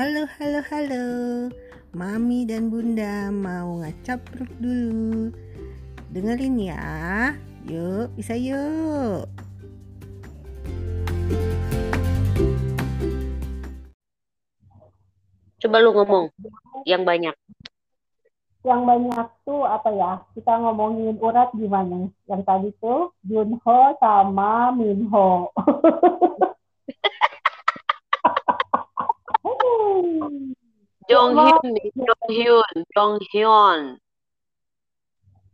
Halo, halo, halo. Mami dan Bunda mau ngacapruk dulu. Dengerin ya. Yuk, bisa yuk. Coba lu ngomong yang banyak. Yang banyak tuh apa ya? Kita ngomongin urat gimana? Yang tadi tuh Junho sama Minho. Jong Hyun, Jong Hyun, Jong Hyun,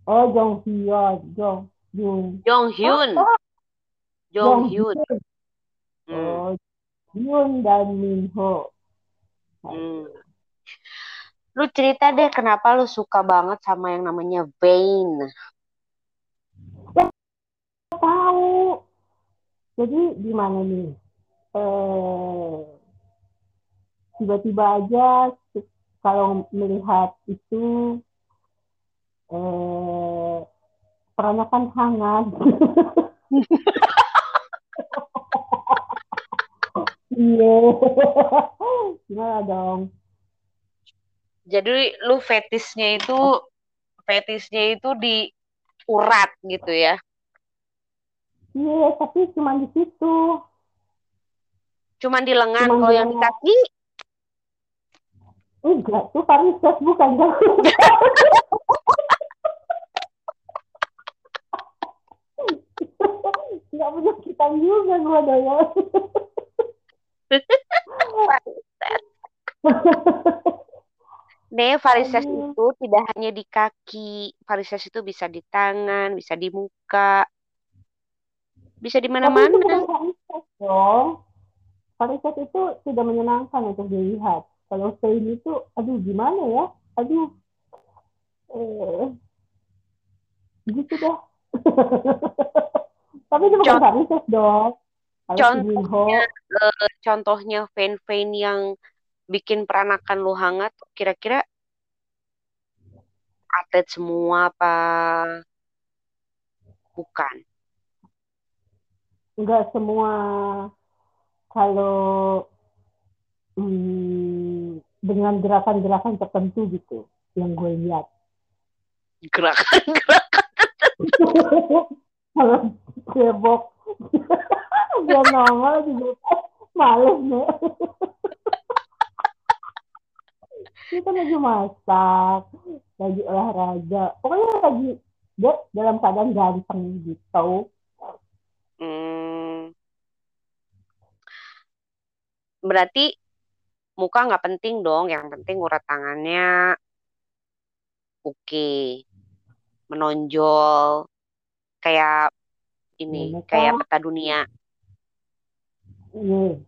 Oh, Jong Hyun, Jong Hyun. Jong Hyun, Jong Hyun. Hmm. Oh, Hyun dan Minho. Hmm. Lu cerita deh kenapa lu suka banget sama yang namanya Vain. Tahu. Jadi gimana nih? Eh, tiba-tiba aja kalau melihat itu eh, peranakan hangat. Iya. Gimana dong? Jadi lu fetisnya itu fetisnya itu di urat gitu ya. Iya, tapi cuma di situ. Cuman di lengan kalau yang di kaki Enggak, tuh varises bukan. Enggak punya kita juga gua doyan. Nih, varises itu tidak hanya di kaki. Varises itu bisa di tangan, bisa di muka, bisa di Tapi itu mana-mana. bukan varises dong. Varises itu tidak menyenangkan untuk dilihat. Kalau stain itu, aduh gimana ya? Aduh. Eh, gitu dah. Tapi itu bukan Con- varises dong. Contohnya, eh, contohnya vein-vein yang bikin peranakan lu hangat, kira-kira atlet semua apa bukan? enggak semua kalau hmm, dengan gerakan-gerakan tertentu gitu yang gue lihat. Gerakan-gerakan. Kalau cebok, dia nongol juga males nih. Kita lagi masak, lagi olahraga, pokoknya lagi dia dalam keadaan ganteng gitu. Hmm, berarti muka nggak penting dong, yang penting urat tangannya oke, menonjol, kayak ini, Muka. kayak peta dunia. Iya.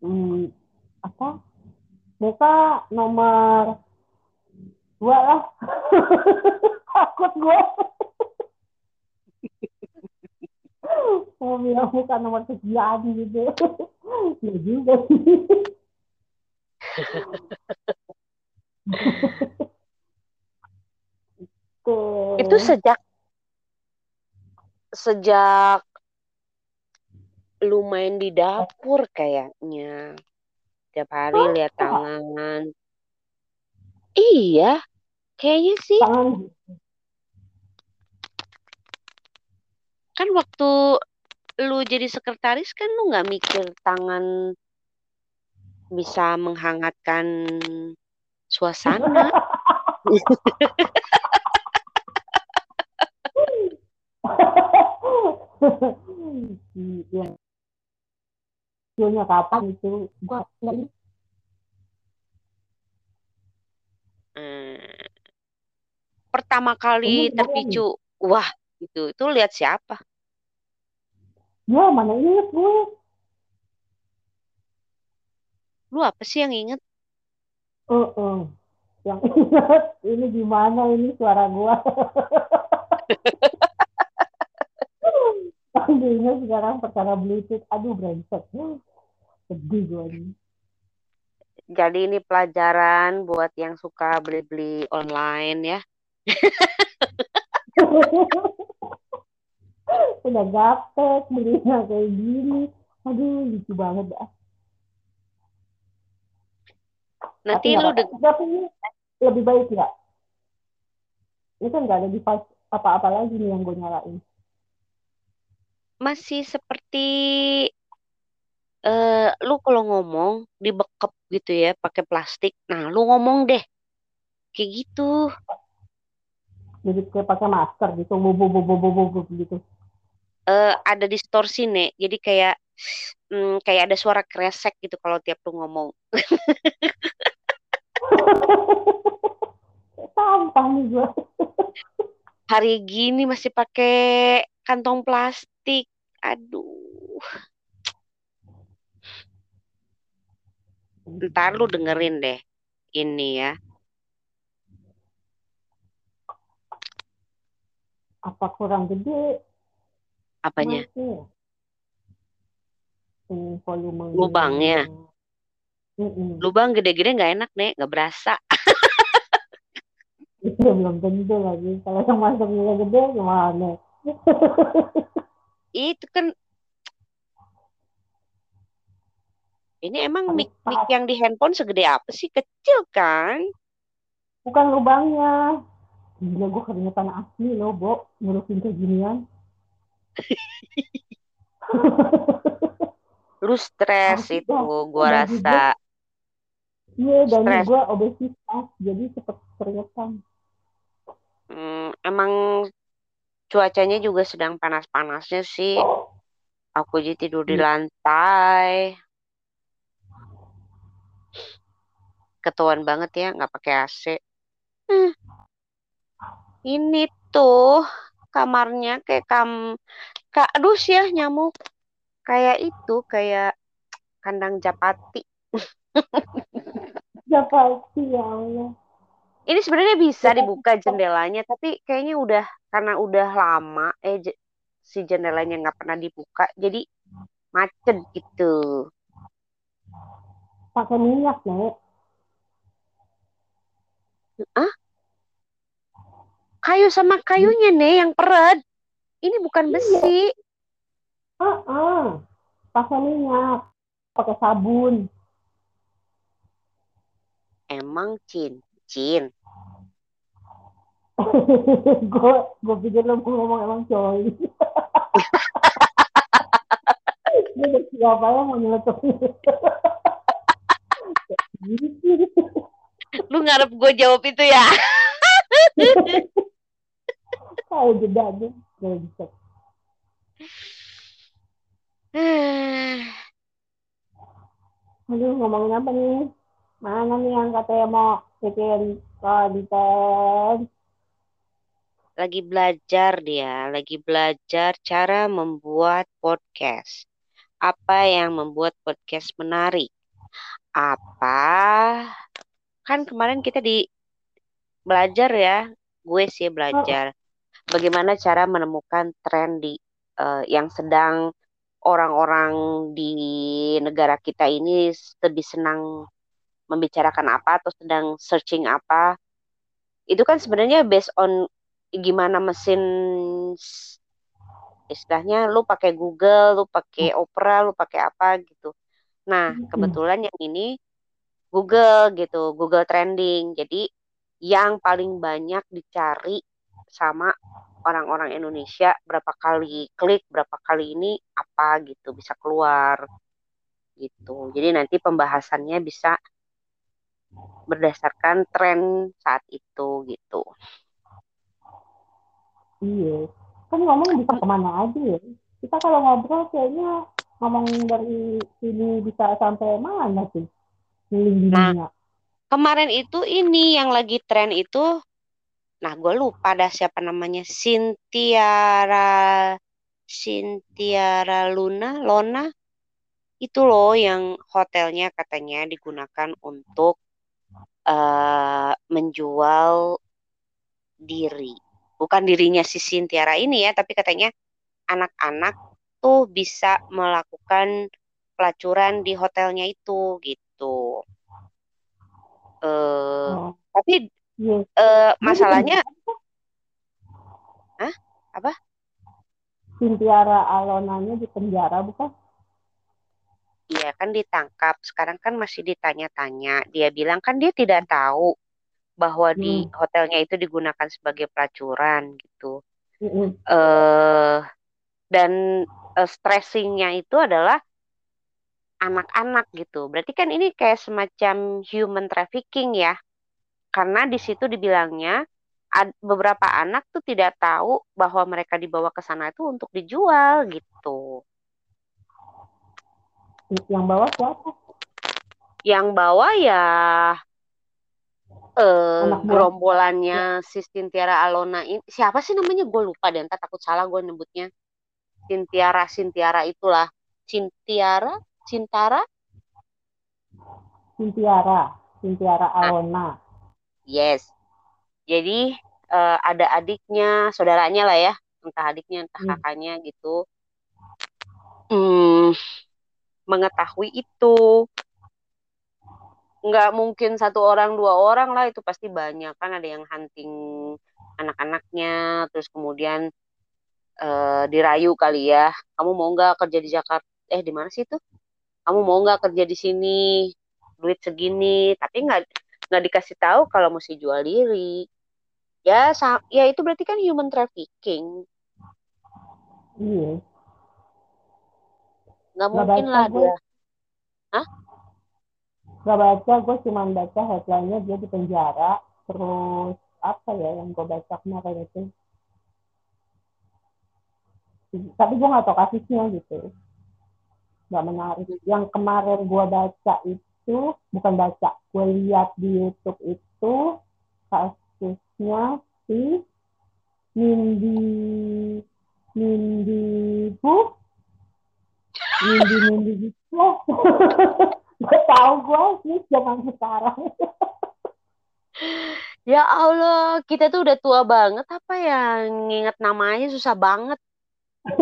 Hmm, apa? Muka nomor dua lah. Takut gue. Mau bilang muka nomor sekian gitu. Ya juga. Itu sejak sejak lu main di dapur kayaknya. Tiap hari lihat tangan. Iya, kayaknya sih. tangan Kan waktu lu jadi sekretaris kan lu nggak mikir tangan bisa menghangatkan suasana. Iya. Videonya kapan itu? Gua. Hmm. Pertama kali Ini terpicu, wah gitu. Itu lihat siapa? Ya, mana inget gue. Lu apa sih yang inget? Oh, oh. Yang inget, ini gimana ini suara gua. Diinget sekarang perkara Bluetooth. Aduh, brengsek. Sedih gue ini. Jadi ini pelajaran buat yang suka beli-beli online ya. Udah gaptek, belinya kayak gini. Aduh, lucu banget dah. Nanti Tapi lu apa-apa. Tapi lebih baik nggak? Ini kan nggak ada device apa-apa lagi nih yang gue nyalain. masih seperti eh lu kalau ngomong dibekep gitu ya pakai plastik. Nah, lu ngomong deh kayak gitu. Jadi kayak pakai masker gitu, bubu bubu bubu bubu gitu. Eh ada distorsi nih. Jadi kayak hmm, kayak ada suara kresek gitu kalau tiap lu ngomong. Sampah nih gue. Hari gini masih pakai kantong plastik. Aduh. Ntar lu dengerin deh ini ya. Apa kurang gede? Apanya? Masih. Ini volume. Lubangnya. Mm-mm. Lubang gede-gede nggak enak nih, nggak berasa. Itu belum tentu lagi. Kalau yang masuknya gede gimana? Itu kan ini emang mic mic yang di handphone segede apa sih? Kecil kan? Bukan lubangnya. Gila gue keringetan asli loh, Bo. Ngurusin kayak ginian. Lu stres itu, gua Dan rasa. Iya, dan gue obesitas. Jadi cepet keringetan. Hmm, emang cuacanya juga sedang panas-panasnya sih. Aku jadi tidur di Iya. lantai. Ketahuan banget ya, nggak pakai AC. Hmm, ini tuh kamarnya kayak kam, kak, aduh ya nyamuk. Kayak itu, kayak kandang japati. Siapa sih ya Allah? Ini sebenarnya bisa dibuka jendelanya, tapi kayaknya udah karena udah lama eh si jendelanya nggak pernah dibuka, jadi macet gitu. Pakai minyak, Nek. Ah, kayu sama kayunya nih yang peret. Ini bukan besi. Ah, pakai minyak. Pakai sabun. Emang cincin. gue gue pikir lo mau ngomong emang coy. Dia siapa yang mau nyeletuk. Lu ngarep gue jawab itu ya? Kayak jeda aja. Gak bisa. Aduh, ngomongin apa nih? Mana nih yang katanya mau bikin konten? Lagi belajar dia, lagi belajar cara membuat podcast. Apa yang membuat podcast menarik? Apa? Kan kemarin kita di belajar ya, gue sih belajar bagaimana cara menemukan tren di eh, yang sedang orang-orang di negara kita ini lebih senang membicarakan apa atau sedang searching apa. Itu kan sebenarnya based on gimana mesin istilahnya lu pakai Google, lu pakai Opera, lu pakai apa gitu. Nah, Mm-mm. kebetulan yang ini Google gitu, Google Trending. Jadi yang paling banyak dicari sama orang-orang Indonesia berapa kali klik, berapa kali ini apa gitu bisa keluar gitu. Jadi nanti pembahasannya bisa berdasarkan tren saat itu gitu. Iya. Kan ngomong bisa ke mana aja ya. Kita kalau ngobrol kayaknya ngomong dari sini bisa sampai mana sih? Nah. Kemarin itu ini yang lagi tren itu, nah gue lupa dah siapa namanya, Sintiara, Sintiara Luna, Lona, itu loh yang hotelnya katanya digunakan untuk eh menjual diri. Bukan dirinya si Sintiara ini ya, tapi katanya anak-anak tuh bisa melakukan pelacuran di hotelnya itu gitu. Eh, Oh, tapi Dia masalahnya, Hah? Apa? Sintiara Alonanya di penjara bukan? Iya kan ditangkap. Sekarang kan masih ditanya-tanya. Dia bilang kan dia tidak tahu bahwa di Hmm. hotelnya itu digunakan sebagai pelacuran gitu. Mm-mm. eh dan eh, stressingnya itu adalah anak-anak gitu. Berarti kan ini kayak semacam human trafficking ya. Karena di situ dibilangnya ad- beberapa anak tuh tidak tahu bahwa mereka dibawa ke sana itu untuk dijual gitu. Yang bawah siapa? Yang bawa ya eh Anak gerombolannya si Sintiara Alona ini. Siapa sih namanya? Gue lupa deh entar takut salah gue nyebutnya. Sintiara Sintiara itulah. Sintiara? Sintara? Sintiara, Sintiara Alona. yes. Jadi eh, ada adiknya saudaranya lah ya. Entah adiknya entah Hmm. kakaknya gitu. Hmm, mengetahui itu. Nggak mungkin satu orang dua orang lah itu pasti banyak. Kan ada yang hunting anak-anaknya terus kemudian eh, dirayu kali ya. Kamu mau nggak kerja di Jakarta? Eh di mana sih itu? Kamu mau nggak kerja di sini? Duit segini. Tapi nggak nggak dikasih tahu kalau mesti jual diri. Ya ya itu berarti kan human trafficking. Iya. Nggak Nggak mungkin lah gue. dia Gak baca, gue cuma baca headline-nya dia di penjara. Terus apa ya yang gue baca kemarin itu. Tapi gue gak tau kasusnya gitu. Gak menarik. Yang kemarin gue baca itu, bukan baca, gue lihat di Youtube itu kasusnya si Nindi Nindi Bu Nindi Nindi gitu. Gue tahu gue sih zaman sekarang. Ya Allah kita tuh udah tua banget apa ya? Nginget namanya susah banget.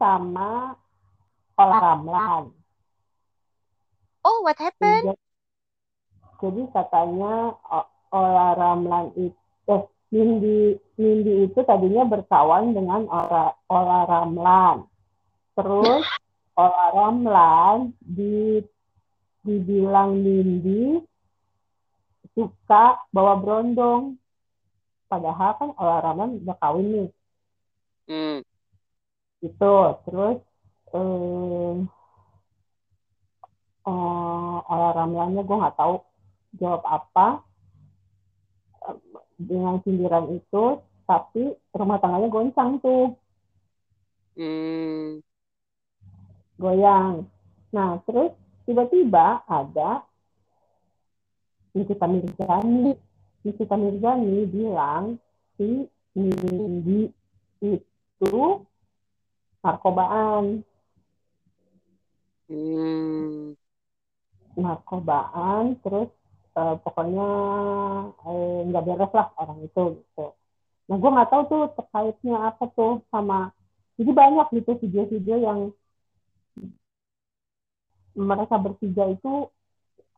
Sama Olah Ramlan oh what happened? Jadi, jadi katanya Olah Ramlan itu Nindi Nindi itu tadinya berkawan dengan Ola Olah Ramlan. Terus Olah Ramlan di dibilang Nindi suka bawa berondong. Padahal kan Olah Ramlan udah kawin nih. Hmm. gitu. Terus eh, eh, Olah Ramlannya gue nggak tahu jawab apa dengan sindiran itu tapi rumah tangganya goncang tuh Hmm. goyang. Nah, terus tiba-tiba ada Nikita Mirzani. Nikita Mirzani bilang si Nindi itu narkobaan. Hmm. Narkobaan, terus eh, pokoknya eh, nggak beres lah orang itu gitu. Nah, gue nggak tahu tuh terkaitnya apa tuh sama. Jadi banyak gitu video-video yang mereka bertiga itu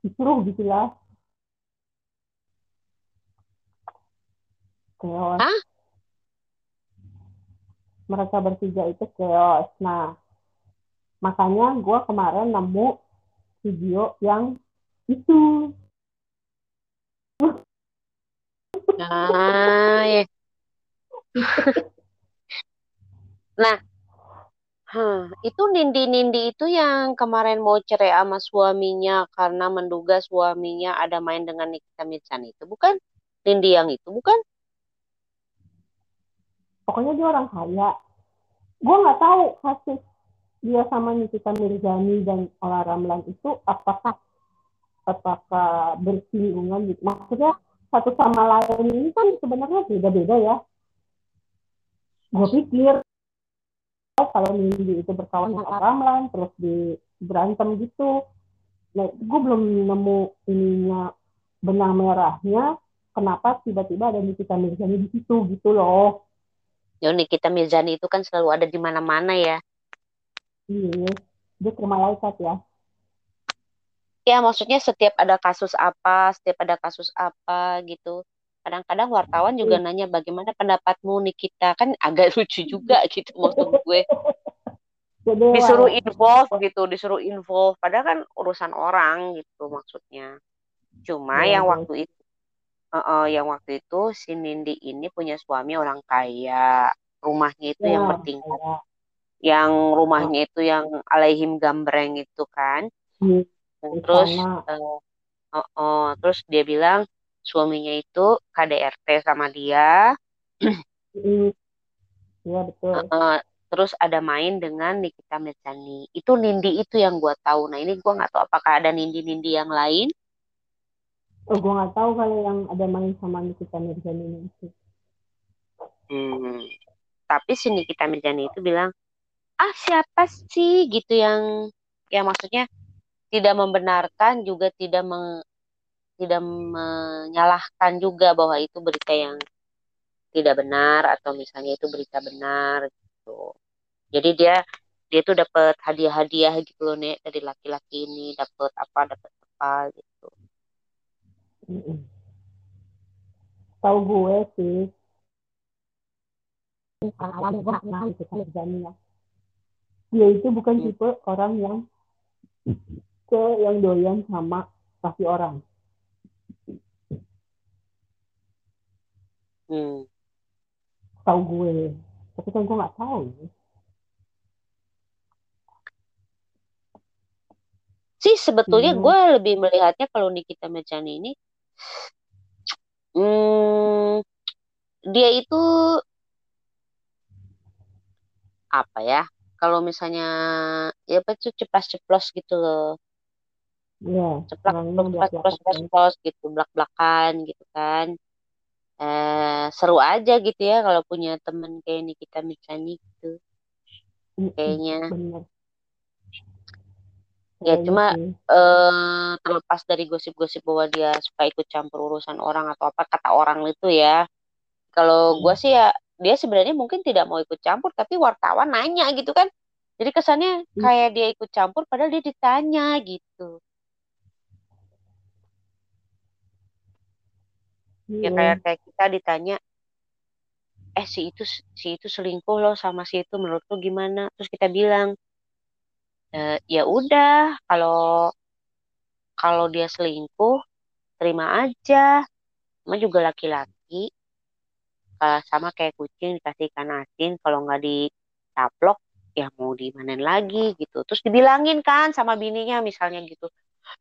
disuruh gitu ya chaos Hah? mereka bertiga itu chaos nah makanya gue kemarin nemu video yang itu Ah, ya. nah, huh, itu Nindi-Nindi itu yang kemarin mau cerai sama suaminya karena menduga suaminya ada main dengan Nikita Mirzani itu, bukan? Nindi yang itu, bukan? pokoknya dia orang kaya gue nggak tahu kasus dia sama Nikita Mirzani dan Ola Ramlan itu apakah apakah bersinggungan gitu maksudnya satu sama lain ini kan sebenarnya beda-beda ya gue pikir oh, kalau Nindi itu berkawan dengan Ramlan terus di berantem gitu nah gue belum nemu ininya benang merahnya kenapa tiba-tiba ada Nikita Mirzani di situ gitu loh Ya, Nikita Mirzani itu kan selalu ada di mana-mana ya. Iya, dia ke malaikat ya. Ya, maksudnya setiap ada kasus apa, setiap ada kasus apa gitu. Kadang-kadang wartawan juga nanya bagaimana pendapatmu Nikita? Kan agak lucu juga gitu maksud gue. Disuruh involve gitu disuruh involve. Padahal kan urusan orang gitu maksudnya. Cuma Dewa, yang dewa. waktu itu eh, eh, yang waktu itu si Nindi ini punya suami orang kaya. Rumahnya itu yang Ya, bertingkat. yang rumahnya itu yang alaihim gambreng itu kan. Di terus eh, eh, eh, terus dia bilang suaminya itu KDRT sama dia. Mm, Iya betul. eh, terus ada main dengan Nikita Mirzani. Itu Nindi itu yang gua tahu. Nah ini gua nggak tahu apakah ada Nindi-Nindi yang lain. Oh, gue nggak tahu kalau yang ada main sama Nikita Mirzani itu. Hmm. Tapi si Nikita Mirzani itu bilang, ah siapa sih? Gitu yang yang maksudnya tidak membenarkan juga tidak meng- tidak menyalahkan juga bahwa itu berita yang tidak benar atau misalnya itu berita benar gitu. Jadi dia dia tuh dapat hadiah-hadiah gitu loh nek dari laki-laki ini dapat apa dapat apa gitu. Tahu gue sih. Dia itu bukan Hmm. tipe orang yang ke yang doyan sama kasih orang. Hmm. Tahu gue. Tapi kan gue nggak tahu. Sih sebetulnya Hmm. gue lebih melihatnya kalau Nikita Mirzani ini hmm, dia itu apa ya? Kalau misalnya ya apa tuh ceplas-ceplos gitu loh. Iya, Ceplak ceplos belak-belakan. ceplos ceplos gitu, belak-belakan gitu kan. Eh seru aja gitu ya kalau punya temen kayak Nikita Mirzani gitu Mm-mm, kayaknya. Bener. Ya cuma eh terlepas dari gosip-gosip bahwa dia suka ikut campur urusan orang atau apa kata orang itu ya. Kalau gua sih ya dia sebenarnya mungkin tidak mau ikut campur tapi wartawan nanya gitu kan. Jadi kesannya kayak dia ikut campur padahal dia ditanya gitu. Ya Iya. kayak kayak kita ditanya eh si itu si itu selingkuh loh sama si itu menurut lu gimana? Terus kita bilang "Eh, ya udah kalau kalau dia selingkuh terima aja. Cuma juga laki-laki eh, sama kayak kucing dikasih ikan asin kalau nggak dicaplok ya mau dimanen lagi gitu terus dibilangin kan sama bininya misalnya gitu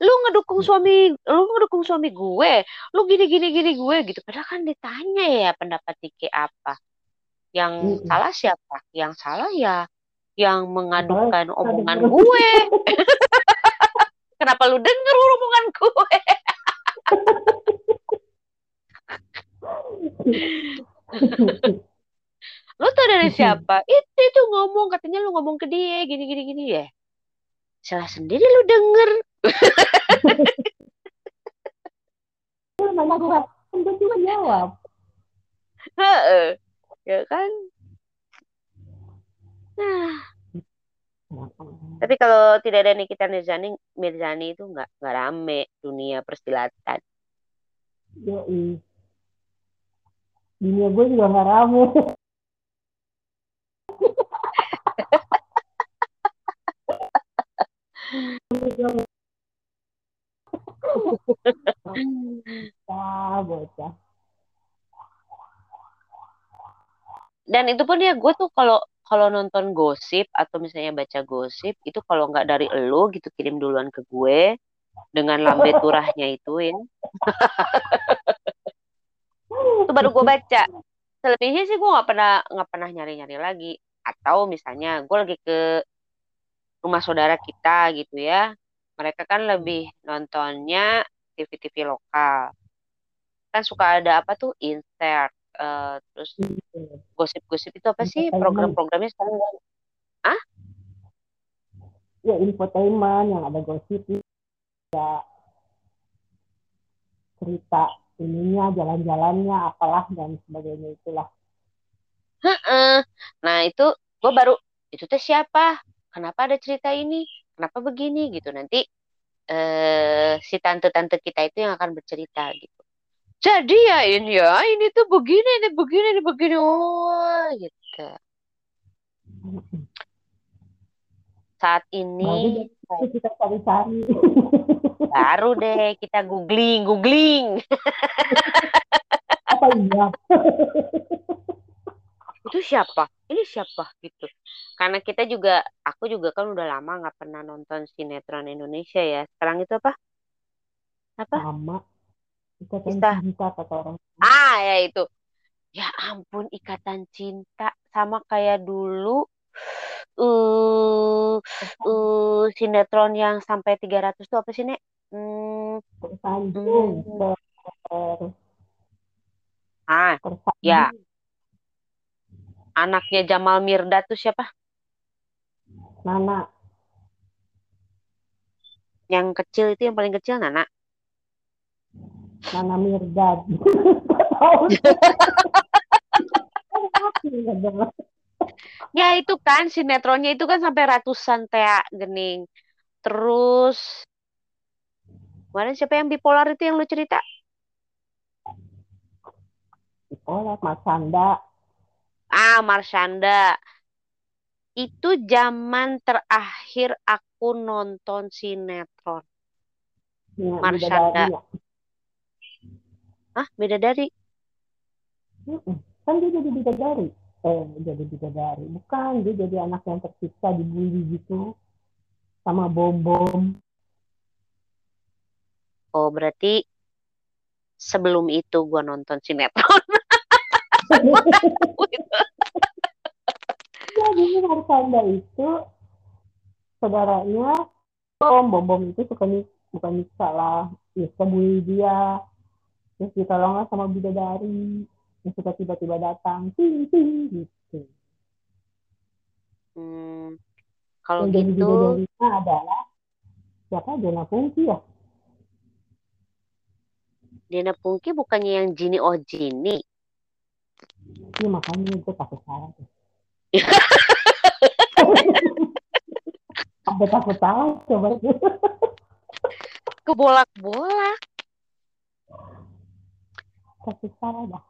lu ngedukung suami lu ngedukung suami gue lu gini gini gini gue gitu. Padahal kan ditanya ya pendapat Dike apa. Yang Mm-mm. salah siapa? Yang salah ya yang mengadukan Salah, omongan salah. gue. kenapa lu denger omongan gue? Lu tau dari siapa? Itu itu ngomong katanya lu ngomong ke dia gini gini gini ya salah sendiri lu denger Nanya gue, kan cuma jawab. Heeh. ya kan nah tapi kalau tidak ada Nikita Mirzani Mirzani itu nggak nggak rame dunia persilatan Yoi. Dunia gue juga gak rame. Dan itu pun ya gue tuh kalau kalau nonton gosip atau misalnya baca gosip itu kalau nggak dari elu gitu kirim duluan ke gue dengan lambe turahnya itu ya. Itu baru gue baca. Selebihnya sih gue nggak pernah nggak pernah nyari nyari lagi. Atau misalnya gue lagi ke rumah saudara kita gitu ya. Mereka kan lebih nontonnya TV-TV lokal. Kan suka ada apa tuh? Insert eh, terus gosip-gosip itu apa sih program-programnya sekarang gua- Ya infotainment yang ada gosip ya cerita ininya jalan-jalannya apalah dan sebagainya itulah. Heeh. Nah itu gue baru itu teh siapa? Kenapa ada cerita ini? Kenapa begini gitu nanti eh si tante-tante kita itu yang akan bercerita gitu. Jadi ya ini ya ini tuh begini ini begini ini begini oh gitu. saat Baru ini deh kita cari-cari. baru deh kita googling googling Apa iya? itu siapa ini siapa gitu karena kita juga aku juga kan udah lama nggak pernah nonton sinetron Indonesia ya sekarang itu apa apa Sama. Ikatan cinta kata orang. ah ya itu ya ampun ikatan cinta sama kayak dulu eh eh sinetron yang sampai 300 itu apa sih nek hmm, Tersanjung. Hmm. Ter- ah tersanjung. ya anaknya Jamal Mirdad tuh siapa Nana. yang kecil itu yang paling kecil Nana Nana Mirdad. Ya itu kan sinetronnya itu kan sampai ratusan Tea Gening. Terus kemarin siapa yang bipolar itu yang lu cerita? Oh, Mas Sanda. Ah, Marshanda. Itu zaman terakhir aku nonton sinetron. Ya, Marshanda. Bidadarinya. Ah, beda dari. Mm-mm. Kan dia jadi bidadari. Eh, jadi bidadari. Bukan, dia jadi anak yang tersiksa, dibully gitu. Sama bom-bom. Oh, berarti sebelum itu gua nonton sinetron. Jadi Marsanda itu saudaranya bom, bom bom itu suka bukan niksa lah, ya suka bully dia. Terus ditolonglah sama bidadari yang suka tiba-tiba datang, ting ting gitu. Hmm, kalau Yang gitu, bidadarinya adalah siapa? Jona Pungki ya? Dina Pungki bukannya yang Jini oh Jini. Iya makanya gue takut salah. Ada takut salah coba Kebolak-bolak. Takut salah dah.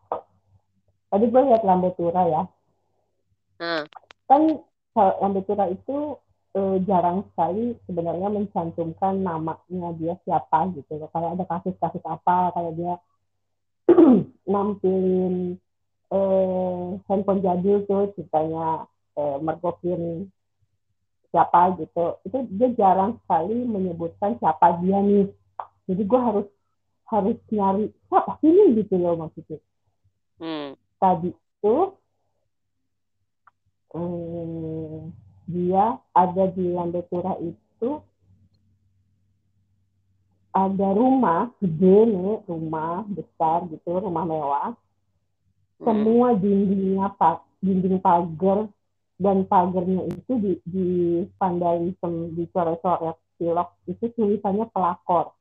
Tadi gue lihat Lambe Tura ya. Nah, kan kalau Lambe Tura itu eh, jarang sekali sebenarnya mencantumkan namanya dia siapa gitu. Kayak ada kasus-kasus apa, kayak dia nampilin eh, handphone jadul tuh ceritanya eh, mergokin siapa gitu. Itu dia jarang sekali menyebutkan siapa dia nih. Jadi gue harus harus nyari siapa sih ini gitu loh maksudnya hmm. tadi itu eh, dia ada di Lambetura itu ada rumah gede nih rumah besar gitu rumah mewah Hmm. semua dindingnya pak dinding pagar dan pagarnya itu di di vandalisme di coret-coret pilok itu tulisannya pelakor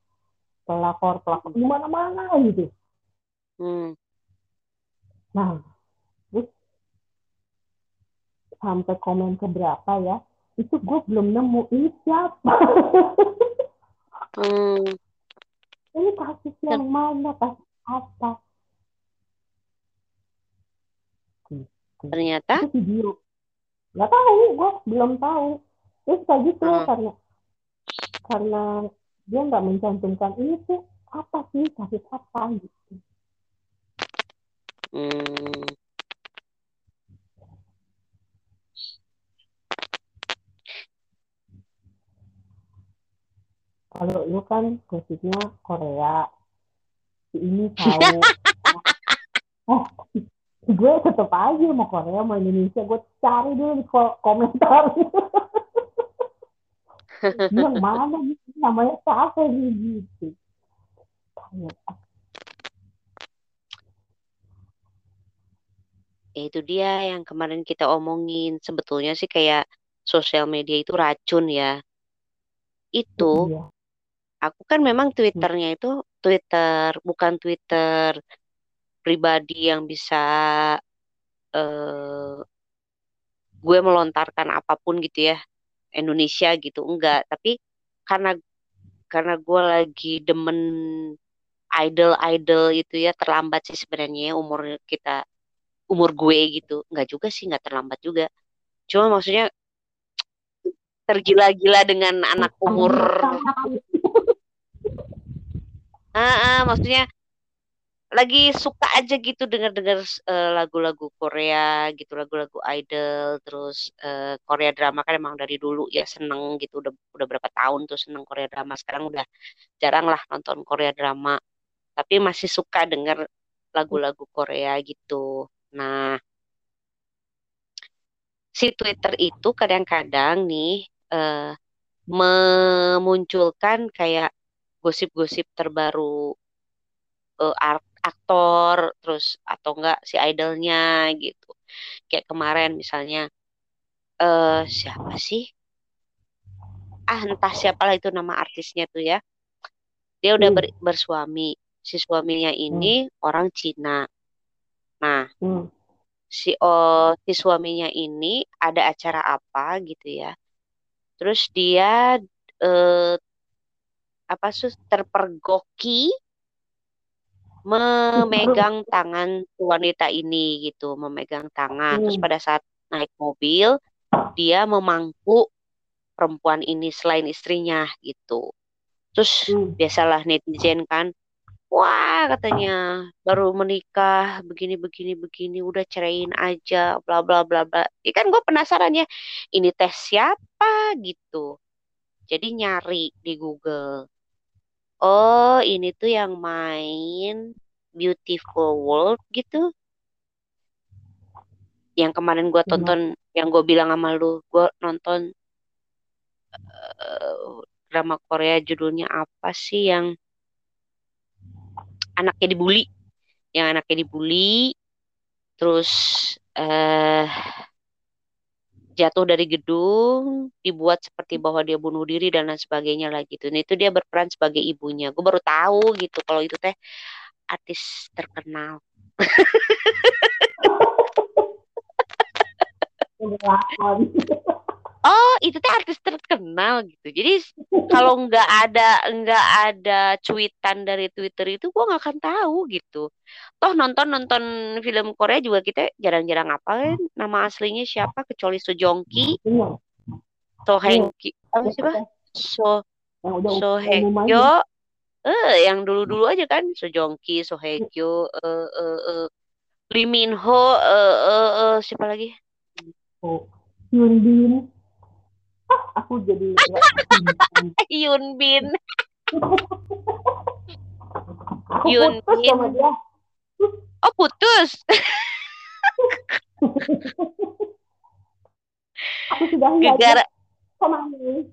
pelakor pelakor di mana-mana gitu Hmm. Nah, terus sampai komen ke berapa ya? Itu gue belum nemu ini siapa. Hmm. ini kasus yang mana, kasus apa? Ternyata Itu video. Gak tahu, gue belum tahu. Terus kayak gitu Hmm. karena karena dia nggak mencantumkan ini tuh apa sih kasus apa gitu. hmm. Kalau lu kan gosipnya Korea, ini tahu. oh, gue tetep aja mau Korea mau Indonesia gue cari dulu di ko- komentar yang mana gitu namanya siapa nih gitu Ya, itu dia yang kemarin kita omongin. Sebetulnya sih kayak sosial media itu racun ya. Itu iya. aku kan memang Twitternya itu Twitter, bukan Twitter pribadi yang bisa eh, gue melontarkan apa pun gitu ya Indonesia gitu enggak tapi karena karena gue lagi demen idol-idol itu ya terlambat sih sebenarnya ya umur kita umur gue gitu. Nggak juga sih nggak terlambat juga. Cuma maksudnya tergila-gila dengan anak umur ah, ah, maksudnya lagi suka aja gitu dengar-dengar uh, lagu-lagu Korea gitu lagu-lagu idol terus uh, Korea drama kan emang dari dulu ya seneng gitu udah udah berapa tahun tuh seneng Korea drama sekarang udah jarang lah nonton Korea drama. Tapi masih suka dengar lagu-lagu Korea gitu. Nah si Twitter itu kadang-kadang nih uh, memunculkan kayak gosip-gosip terbaru uh, aktor terus atau enggak si idolnya gitu kayak kemarin misalnya eh uh, siapa sih ah entah siapalah itu nama artisnya tuh ya dia udah ber, hmm. bersuami si suaminya ini hmm. orang Cina nah hmm. si oh si suaminya ini ada acara apa gitu ya terus dia eh, apa sus terpergoki memegang tangan wanita ini gitu, memegang tangan. Terus hmm. pada saat naik mobil, dia memangku perempuan ini selain istrinya gitu. Terus hmm. biasalah netizen kan, wah katanya baru menikah begini begini begini, udah ceraiin aja, bla bla bla bla. Ya kan gue penasaran ya, ini tes siapa gitu. Jadi nyari di Google Oh, ini tuh yang main Beautiful World gitu. Yang kemarin gue tonton, yang gue bilang sama lu, gue nonton uh, drama Korea judulnya apa sih yang anaknya dibully, yang anaknya dibully, terus eh uh, jatuh dari gedung, dibuat seperti bahwa dia bunuh diri dan lain sebagainya lah gitu. Nah itu dia berperan sebagai ibunya. Gue baru tahu gitu kalau itu teh artis terkenal. oh itu teh artis terkenal gitu. Jadi kalau nggak ada nggak ada cuitan dari Twitter itu gue nggak akan tahu gitu. Toh nonton nonton film Korea juga kita jarang-jarang apa kan nama aslinya siapa kecuali Sojongki Sohengki apa siapa? So Sohekyo eh yang dulu-dulu aja kan Sojongki Sohekyo eh eh eh. Lee Min Ho eh eh eh. Siapa lagi? Oh Hyun Bin aku jadi Yun Bin. Yun Bin. oh putus? Aku sudah gara sama ini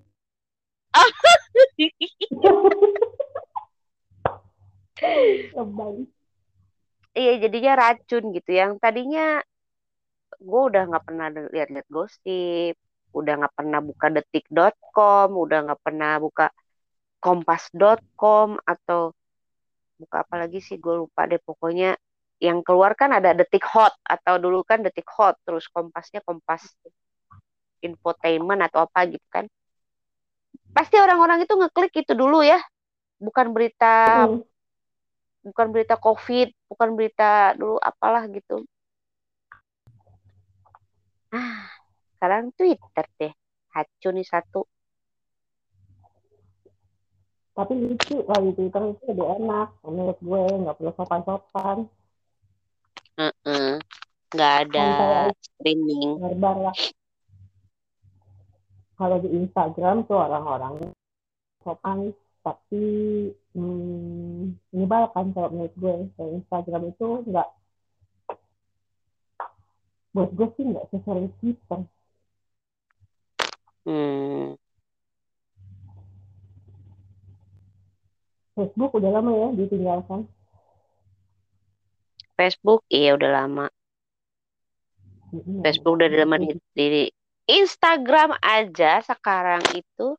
iya jadinya racun gitu. Yang tadinya gue udah nggak pernah lihat-lihat gosip udah nggak pernah buka detik.com, udah nggak pernah buka kompas.com atau buka apa lagi sih gue lupa deh. Pokoknya yang keluar kan ada detik hot atau dulu kan detik hot terus kompasnya kompas infotainment atau apa gitu kan. Pasti orang-orang itu ngeklik itu dulu ya. Bukan berita hmm. bukan berita covid bukan berita dulu apalah gitu. Ah sekarang Twitter deh. Hacu nih satu. Tapi lucu kalau di Twitter itu lebih enak. Menurut gue nggak perlu sopan-sopan. Uh -uh. nggak ada streaming barbar lah. Kalau di Instagram tuh orang-orang sopan tapi hmm, menyebalkan kalau menurut gue. Kalau Instagram itu nggak buat gue sih nggak sesuai Twitter Hmm. Facebook udah lama ya ditinggalkan. Facebook iya udah lama. Facebook udah lama di, di Instagram aja sekarang itu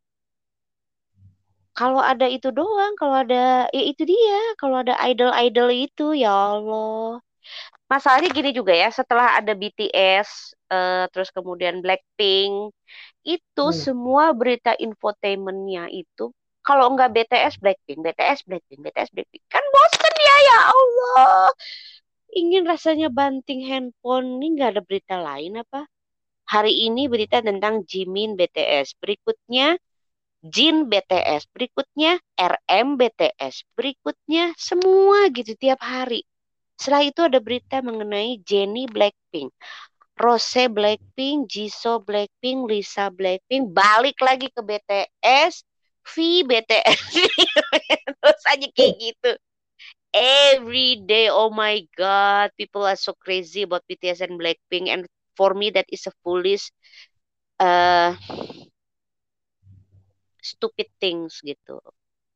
kalau ada itu doang, kalau ada ya itu dia, kalau ada idol-idol itu ya Allah. Masalahnya gini juga ya, setelah ada BTS, uh, eh, terus kemudian Blackpink, itu hmm. semua berita infotainmentnya itu kalau nggak BTS Blackpink, BTS Blackpink, BTS Blackpink, kan bosen ya ya Allah. Ingin rasanya banting handphone ini nggak ada berita lain apa? hari ini berita tentang Jimin BTS. Berikutnya Jin BTS. Berikutnya RM BTS. Berikutnya semua gitu tiap hari. Setelah itu ada berita mengenai Jennie Blackpink. Rose Blackpink, Jisoo Blackpink, Lisa Blackpink, balik lagi ke BTS, V BTS, terus aja kayak gitu. Every day, oh my God, people are so crazy about BTS and Blackpink, and for me that is a foolish, uh, stupid things gitu.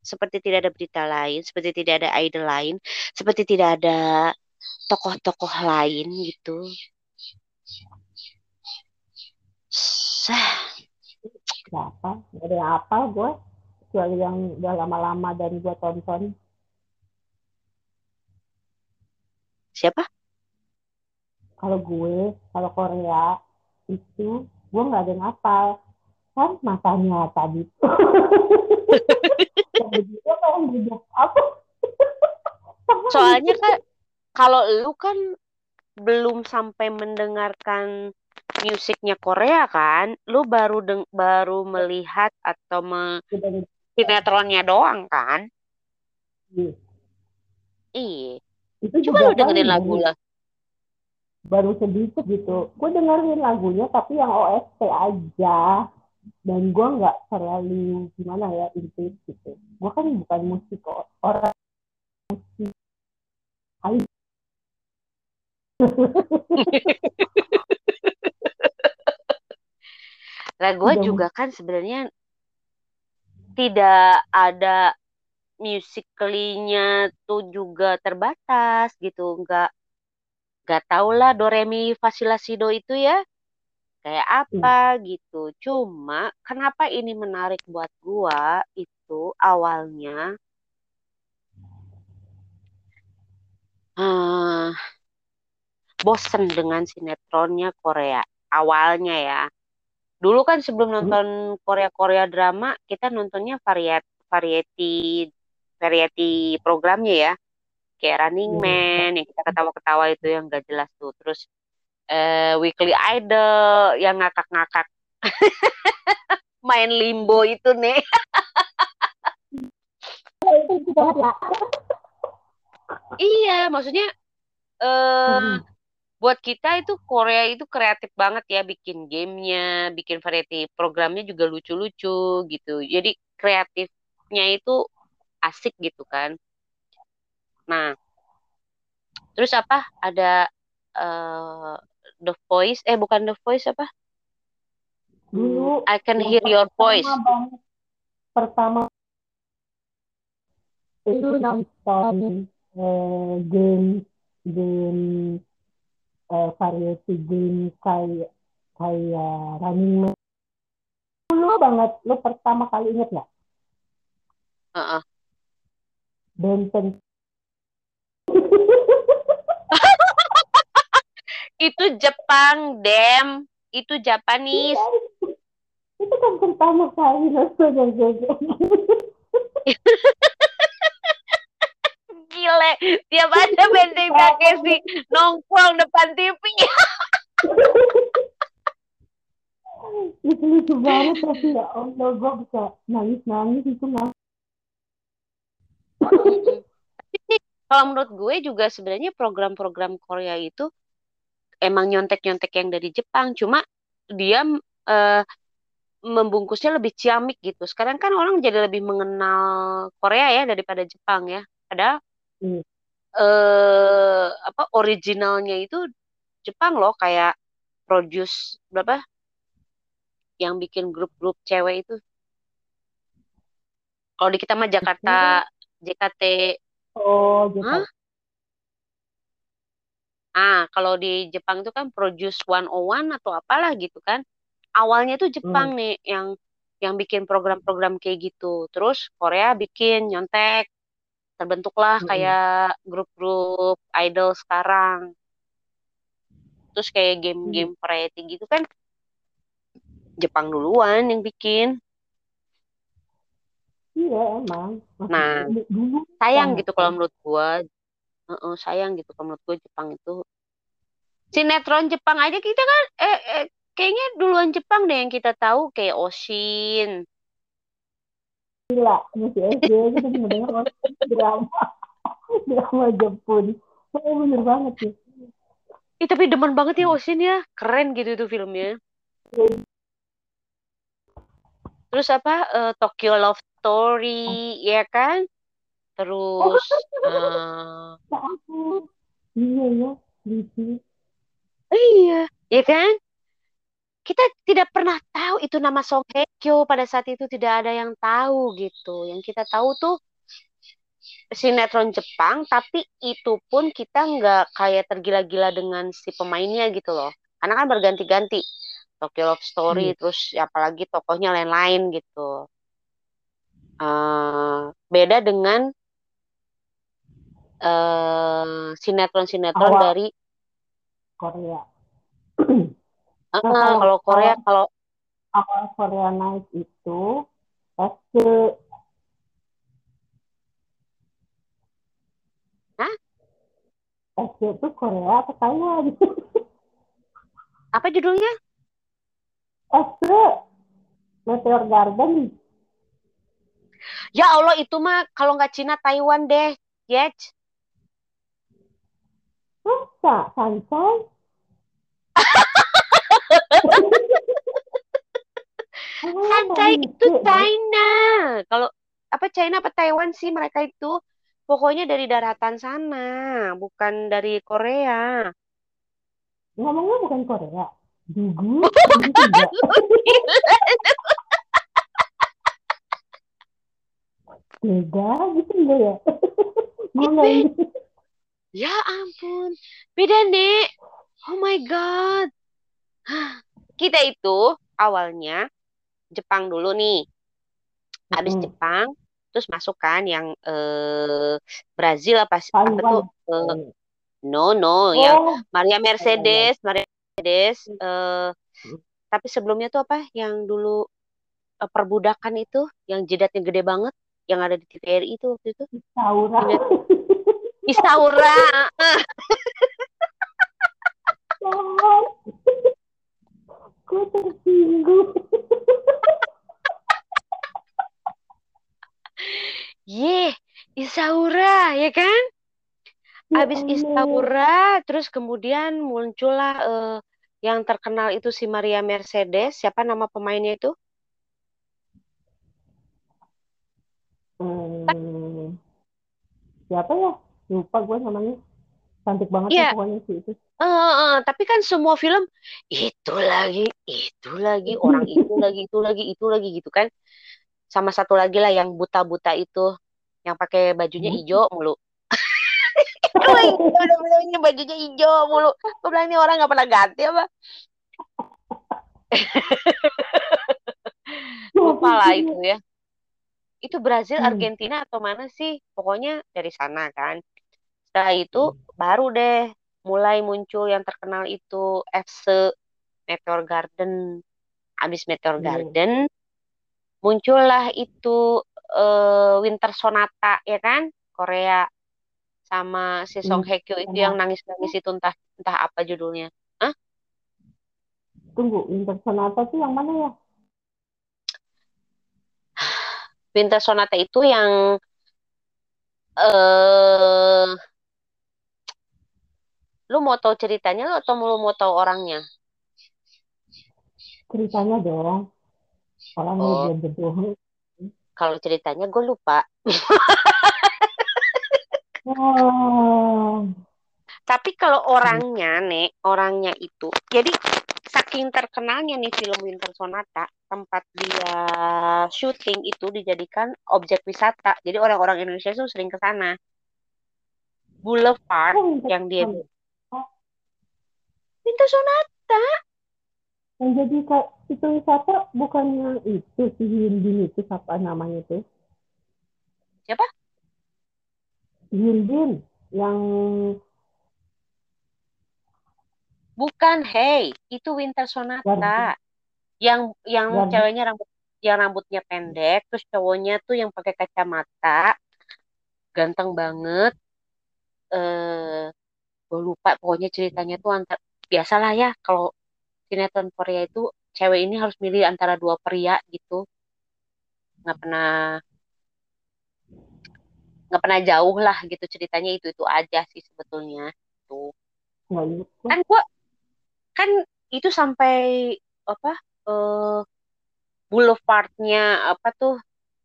Seperti tidak ada berita lain, seperti tidak ada idol lain, seperti tidak ada tokoh-tokoh lain gitu. Siapa? Gak ada apa gue. Kecuali yang udah lama-lama dan gue tonton. Siapa? Kalau gue, kalau Korea, itu gue nggak ada yang apa. Kan masanya tadi. apa? Soalnya kan kalau lu kan belum sampai mendengarkan musiknya Korea kan, lu baru deng baru melihat atau me sinetronnya doang kan? Iya. Iya. Itu Coba lu juga dengerin kan lagu lah. baru sedikit gitu. Gue dengerin lagunya tapi yang OST aja. Dan gue nggak terlalu gimana ya intens gitu. Gue kan bukan musik orang musik. Hai. Lah gue juga kan sebenarnya tidak ada musically-nya tuh juga terbatas gitu, nggak nggak tau lah do re mi fa si la si do itu ya kayak apa gitu. Cuma kenapa ini menarik buat gua itu awalnya eh bosen dengan sinetronnya Korea awalnya ya. Dulu kan sebelum nonton Korea-Korea drama, kita nontonnya variet variety variety programnya ya. Kayak Running Hmm. Man yang kita ketawa-ketawa itu yang gak jelas tuh. Terus eh, Weekly Idol yang ngakak-ngakak. Main limbo itu nih. Ya. iya, maksudnya eh Hmm. buat kita itu Korea itu kreatif banget ya bikin gamenya, bikin variety programnya juga lucu-lucu gitu. Jadi kreatifnya itu asik gitu kan. Nah, terus apa? Ada eh, The Voice, eh bukan The Voice apa? Dulu I Can Hear Your Voice. banget, pertama itu nonton eh, game game eh, variety game kayak kayak Running Man dulu banget lu pertama kali inget nggak Heeh. Benten Itu Jepang, Dem. Itu Japanese. itu kan pertama kali nonton. Gile, tiap ada benteng Takeshi nongkrong depan TV. itu lucu banget tapi ya Allah gue bisa nangis nangis itu nangis kalau menurut gue juga sebenarnya program-program Korea itu emang nyontek-nyontek yang dari Jepang, cuma dia eh, membungkusnya lebih ciamik gitu. Sekarang kan orang jadi lebih mengenal Korea ya daripada Jepang ya. Padahal Hmm. eh apa originalnya itu Jepang loh kayak produce berapa yang bikin grup-grup cewek itu. Kalau di kita mah Jakarta JKT oh Hah? Ah, kalau di Jepang itu kan Produce 101 atau apalah gitu kan. Awalnya itu Jepang nih yang yang bikin program-program kayak gitu. Terus Korea bikin nyontek. Terbentuklah Mm-mm. kayak grup-grup idol sekarang. Terus kayak game-game variety gitu kan Jepang duluan yang bikin. iya emang Maksudnya Nah, dulu Sayang gitu kalau menurut gua. Heeh, sayang gitu kalau menurut gua Jepang itu sinetron Jepang aja kita kan eh, eh kayaknya duluan Jepang deh yang kita tahu kayak Oshin. Gila, masih SD kita cuma dengar drama. drama Jepun. Oh, bener banget sih. Ih, tapi demen banget ya Oshin ya. Keren gitu tuh filmnya. Terus apa? eh, Tokyo Love Story, ya kan? Terus Ya ampun. Iya ya, iya, ya kan? Kita tidak pernah tahu itu nama Song Hye Kyo pada saat itu tidak ada yang tahu gitu. Yang kita tahu tuh sinetron Jepang, tapi itu pun kita nggak kayak tergila-gila dengan si pemainnya gitu loh. Karena kan berganti-ganti. Tokyo Love Story, Iya. terus apalagi tokohnya lain-lain gitu. Eh, beda dengan eh, sinetron-sinetron Awal. dari Korea. eh, Nah, kalau- kalau Korea kalau Awal Korea Night itu SD. Hah? SD itu Korea atau Taiwan? apa judulnya? SD. Meteor Garden. Ya Allah itu mah kalau nggak Cina Taiwan deh, Yech. Masa? Sansai? Sancai itu China. Kalau apa China apa Taiwan sih mereka itu pokoknya dari daratan sana, bukan dari Korea. Ngomongnya bukan Korea. Gugu juga. Beda gitu ya? Ini. Ya ampun, beda nek. Oh my God. Kita itu awalnya Jepang dulu nih. Habis Mm-mm. Jepang, terus masuk kan yang eh, Brazil apa sih? Apa tuh? Eh, no, no, yang Oh, Maria Mercedes, Maria Mercedes. eh, Hmm. tapi sebelumnya tuh apa? Yang dulu eh, perbudakan itu, yang jidatnya gede banget, yang ada di TVRI itu waktu itu. Isaura. Gue tersinggung. Ye, Isaura, ya kan? Ya Abis Allah. Isaura, terus kemudian muncullah eh, yang terkenal itu si Maria Mercedes. Siapa nama pemainnya itu? Hmm, siapa ya? Lupa gue namanya. Cantik banget Iya. ya pokoknya sih itu. Eh, eh, tapi kan semua film itu lagi, itu lagi, orang itu lagi, itu lagi, itu lagi gitu kan. Sama satu lagi lah yang buta-buta itu, yang pakai bajunya Hmm. hijau mulu. Bener-bener bajunya hijau mulu. Gue bilang ini orang nggak pernah ganti apa? Lupa lah itu ya. Itu Brazil, Hmm. Argentina atau mana sih? Pokoknya dari sana kan. Setelah itu baru deh mulai muncul yang terkenal itu FC Meteor Garden. Abis Meteor Iya. Garden muncullah itu eh, Winter Sonata ya kan? Korea sama si Song Hye Kyo itu yang nangis-nangis itu entah entah apa judulnya. Tunggu, Winter Sonata tuh yang mana ya? Winter Sonata itu yang eh lu mau tahu ceritanya lu atau lu mau tahu orangnya? Ceritanya dong. Orangnya Oh. belum tentu. Kalau ceritanya gue lupa. Wah. Tapi kalau orangnya, Nek, orangnya itu, jadi saking terkenalnya nih film Winter Sonata, tempat dia syuting itu dijadikan objek wisata. Jadi orang-orang Indonesia tuh sering ke sana. Boulevard Oh, yang dia Winter Sonata. Yang jadi kayak itu wisata bukannya itu si Hyundai itu siapa namanya itu? Siapa? Hyundai yang Bukan, hey, itu Winter Sonata. Yang yang Garden. ceweknya rambut yang rambutnya pendek, terus cowoknya tuh yang pakai kacamata, ganteng banget. Eh, gue lupa pokoknya ceritanya tuh antar biasalah ya kalau sinetron Korea itu cewek ini harus milih antara dua pria gitu. Nggak pernah nggak pernah jauh lah gitu ceritanya itu itu aja sih sebetulnya tuh kan gua kan itu sampai apa uh, boulevardnya apa tuh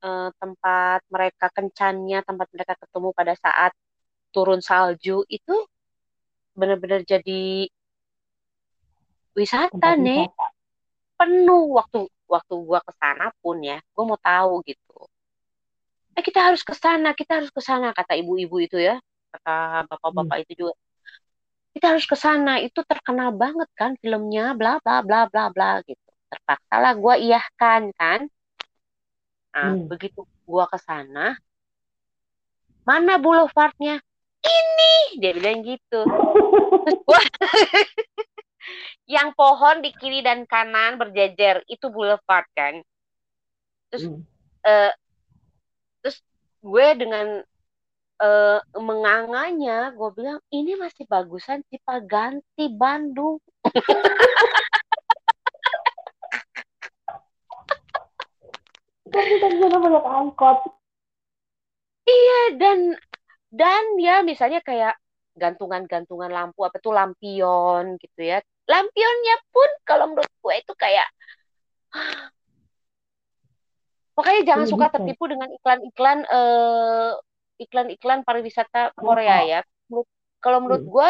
uh, tempat mereka kencannya tempat mereka ketemu pada saat turun salju itu benar-benar jadi wisata nih penuh. Waktu waktu gua ke sana pun ya gua mau tahu gitu. Eh kita harus ke sana kita harus ke sana kata ibu-ibu itu ya. Kata bapak-bapak hmm. itu juga. Kita harus ke sana. Itu terkenal banget kan filmnya bla bla bla bla bla gitu. Terpaksa lah gue iyahkan kan. Nah hmm. begitu gue ke sana mana boulevardnya? Ini! Dia bilang gitu. Terus gua yang pohon di kiri dan kanan berjejer itu boulevard kan terus hmm. uh, terus gue dengan uh, menganganya gue bilang ini masih bagusan Cipaganti Bandung kan banyak angkot iya dan dan ya misalnya kayak gantungan-gantungan lampu apa tuh lampion gitu ya lampionnya pun kalau menurut gue itu kayak makanya jangan suka tertipu dengan iklan-iklan uh, iklan-iklan pariwisata Korea ya. Kalau menurut hmm. gue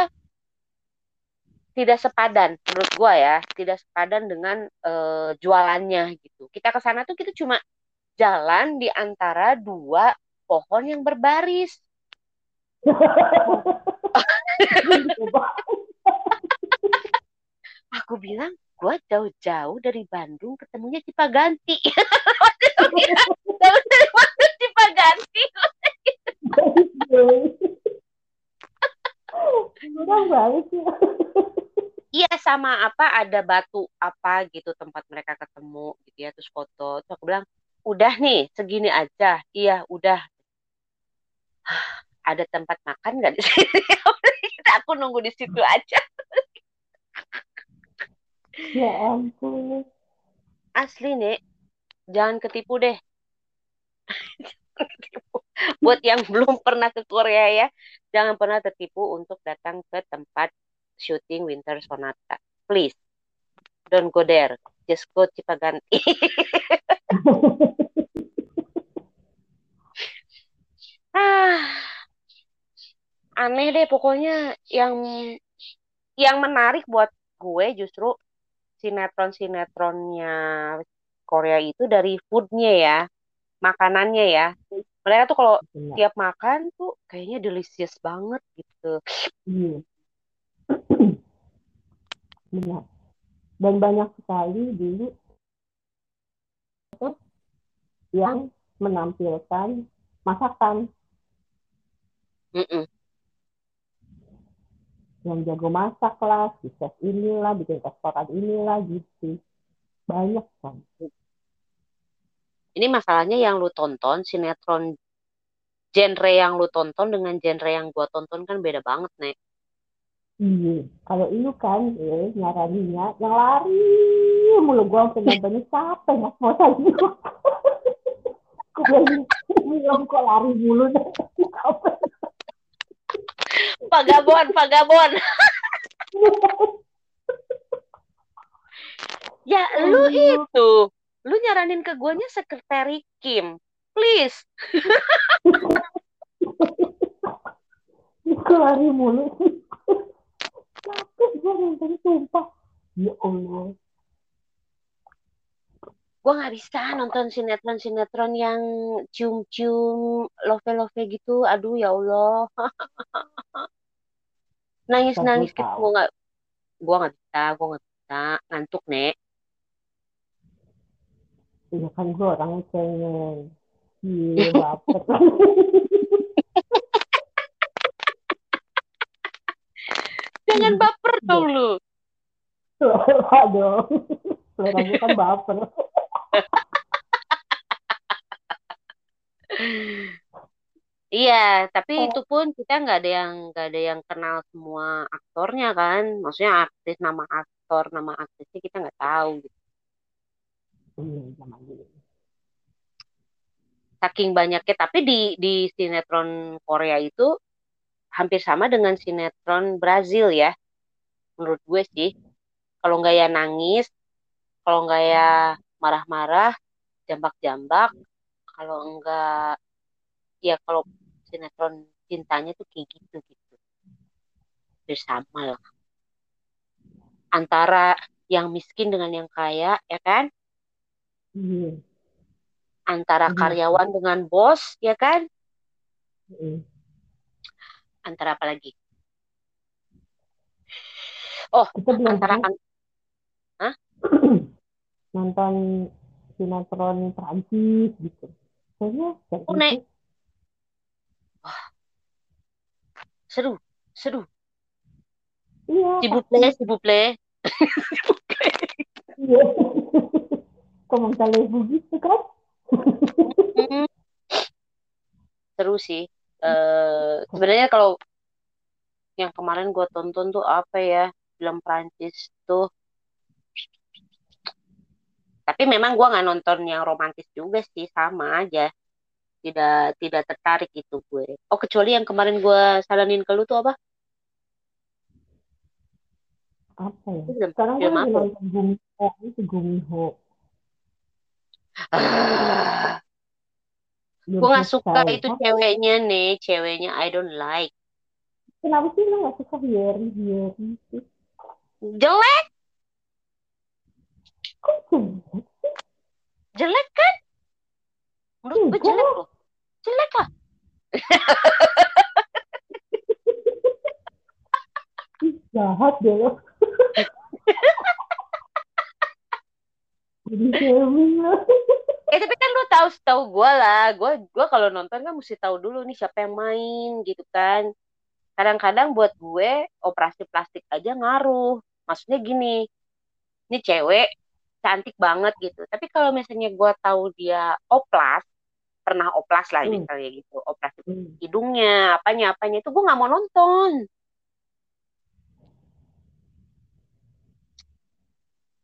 tidak sepadan, menurut gue ya, tidak sepadan dengan uh, jualannya gitu. Kita ke sana tuh kita cuma jalan di antara dua pohon yang berbaris. Aku bilang, gue jauh-jauh dari Bandung ketemunya Cipaganti. jauh dari Bandung Cipaganti. Iya sama apa ada batu apa gitu tempat mereka ketemu gitu ya terus foto. Terus aku bilang udah nih segini aja. Iya udah. Ada tempat makan nggak di sini? Aku nunggu di situ aja ya ampun asli nih jangan ketipu deh buat yang belum pernah ke Korea ya, jangan pernah tertipu untuk datang ke tempat syuting Winter Sonata. Please, don't go there. Just go Cipaganti. ah, aneh deh pokoknya yang yang menarik buat gue justru sinetron-sinetronnya Korea itu dari foodnya ya, makanannya ya. Mereka tuh kalau ya. tiap makan tuh kayaknya delicious banget gitu. Iya. Benar dan banyak sekali dulu yang menampilkan masakan. Mm -mm. Yang jago masak lah, si chef inilah, bikin restoran inilah gitu. Banyak kan ini masalahnya yang lu tonton sinetron genre yang lu tonton dengan genre yang gua tonton kan beda banget nek. Iya. Kalau ini kan eh nyaraninya yang lari mulu. Gua sampai nontonnya capek nggak mau lagi belum kok lari mulu deh pagabon pagabon ya lu itu lu nyaranin ke guanya sekretari Kim. Please. Aku lari mulu? Capek gue nonton sumpah. Ya Allah gue nggak bisa nonton sinetron sinetron yang cium cium love love gitu aduh ya Allah nangis nangis gitu gue nggak gue nggak bisa gue nggak bisa ngantuk nek Iya kan gue orangnya cengeng. Iya, baper. Jangan baper dong lu. Dong. Selera gue kan baper. Iya, tapi oh. itu pun kita nggak ada yang nggak ada yang kenal semua aktornya kan. Maksudnya artis nama aktor nama aktrisnya kita nggak tahu gitu. Iya, saking banyaknya tapi di di sinetron Korea itu hampir sama dengan sinetron Brazil ya menurut gue sih kalau nggak ya nangis kalau nggak ya marah-marah jambak-jambak. Kalau enggak ya kalau sinetron cintanya tuh kayak gitu gitu. Bersama lah. Antara yang miskin dengan yang kaya ya kan? Iya. antara Mhm. karyawan dengan bos ya kan? Iya. antara apa lagi? Oh Kita antara pernah nonton sinetron Prancis gitu. Kayaknya kayak Oh, gitu. seru seru Iya, vous plaît iya. Komong Talebu gitu kan? Hmm. seru sih eh sebenarnya kalau yang kemarin gue tonton tuh apa ya film Prancis tuh tapi memang gue nggak nonton yang romantis juga sih sama aja. Tidak tidak tertarik itu gue. Oh kecuali yang kemarin gue saranin ke lu tuh apa? Apa ya? Film, Sekarang gue film lagi apa nonton Gumiho, itu Gumiho. Ah, gue nggak suka itu ceweknya nih. Ceweknya I don't like. Kenapa sih lo gak suka Yeri? Yeri sih? jelek Kok jelek? jelek kan menurut gue jelek loh jelek lah Jahat deh lo. Jadi shaming lo. Eh tapi kan lu tahu tahu gue lah, gue gua kalau nonton kan mesti tahu dulu nih siapa yang main gitu kan. Kadang-kadang buat gue operasi plastik aja ngaruh. Maksudnya gini, ini cewek cantik banget gitu. Tapi kalau misalnya gue tahu dia oplas, pernah oplas lah Hmm. misalnya gitu, operasi Hmm. hidungnya, apanya apanya itu gue nggak mau nonton.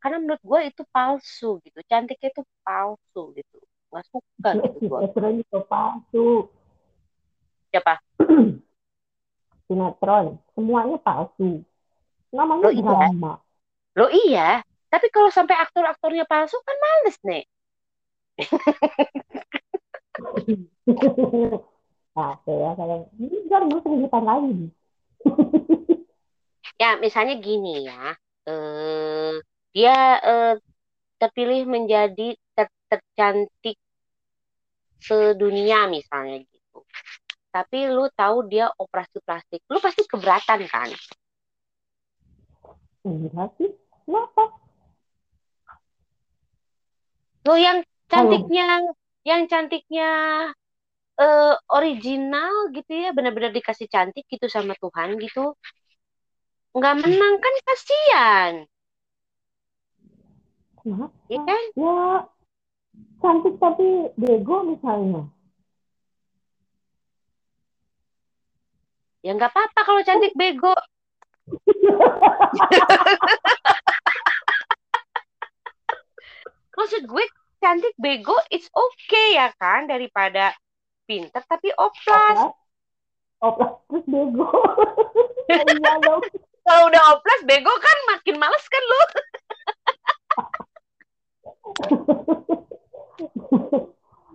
Karena menurut gue itu palsu gitu, cantiknya itu palsu gitu, nggak suka gitu gue. Sinetron itu palsu. Siapa? Sinetron. Semuanya palsu. Namanya Loh, iya. drama. Lo iya, tapi kalau sampai aktor-aktornya palsu kan males nih. nah, ya kalau ini gue kehidupan lagi. Ya, misalnya gini ya, eh, dia eh, terpilih menjadi ter- tercantik sedunia misalnya gitu. Tapi lu tahu dia operasi plastik, lu pasti keberatan kan? Enggak sih. Kenapa? Lo yang cantiknya, yang cantiknya eh, original gitu ya, benar-benar dikasih cantik gitu sama Tuhan gitu, nggak menang kan kasihan, ya kan? Ya, cantik tapi bego misalnya. Ya nggak apa-apa kalau cantik bego. Maksud gue cantik bego it's okay ya kan daripada pinter tapi oplas. Oplas. Terus bego. Iya. Kalau udah oplas bego kan makin males kan lu.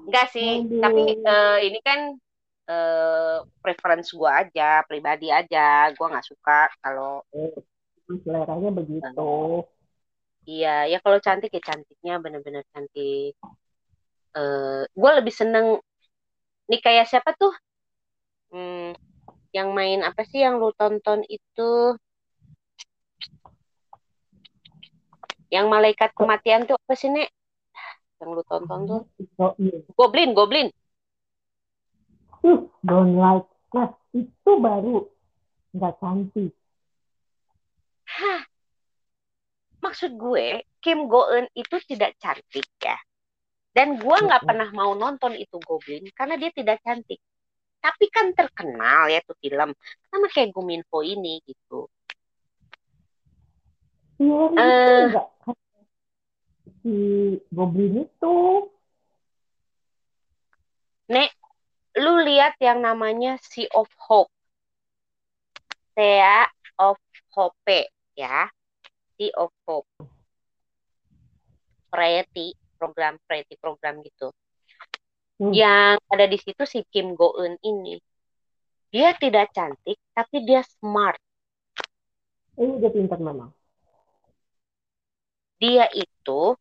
Enggak sih, Aduh. tapi eh, ini kan eh preference gue aja, pribadi aja. Gue nggak suka kalau Seleranya begitu. Iya, ya kalau cantik ya cantiknya bener-bener cantik. Eh, gue lebih seneng nih kayak siapa tuh? Hmm, yang main apa sih yang lu tonton itu? Yang malaikat kematian tuh apa sih, Nek? Yang lu tonton tuh? Goblin, Goblin. Ih, don't like. Nah, itu baru nggak cantik. Hah, maksud gue Kim Go Eun itu tidak cantik ya. Dan gue nggak pernah mau nonton itu Goblin karena dia tidak cantik. Tapi kan terkenal ya tuh film. Sama kayak Guminfo ini gitu. Iya, enggak si Goblin itu. Nek, lu lihat yang namanya Sea of Hope. Sea of Hope ya. Sea of Hope. Variety program variety program gitu. Hmm. Yang ada di situ si Kim Go Eun ini. Dia tidak cantik tapi dia smart. Ini dia pintar memang. Dia itu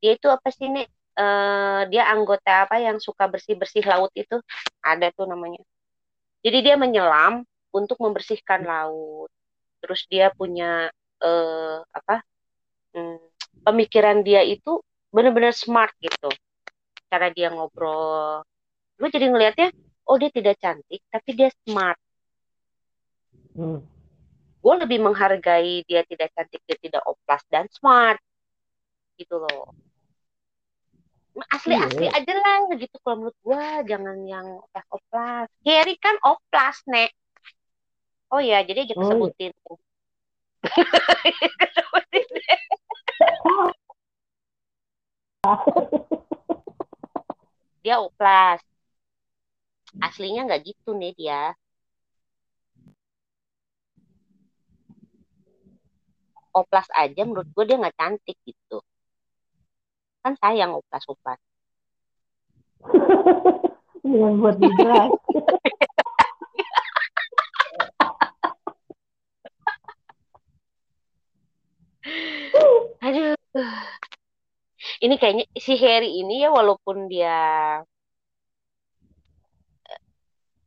dia itu apa sih nih? Eh, dia anggota apa yang suka bersih-bersih laut itu? Ada tuh namanya. Jadi dia menyelam untuk membersihkan laut. Terus dia punya eh apa? hmm, pemikiran dia itu benar-benar smart gitu. Cara dia ngobrol. Gue jadi ngelihatnya, oh dia tidak cantik, tapi dia smart. Hmm. Gue lebih menghargai dia tidak cantik, dia tidak oplas dan smart. Gitu loh. Asli-asli Iya. aja lah gitu kalau menurut gue, jangan yang oplas-oplas. Harry kan oplas, Nek. Oh ya, jadi aja Oh, iya. kesebutin. Kesebutin. dia oplas. Aslinya nggak gitu nih dia. Oplas aja menurut gue dia nggak cantik gitu. Kan sayang oplas-oplas. Dengan buat dijelas. Aduh. Ini kayaknya si Harry ini ya walaupun dia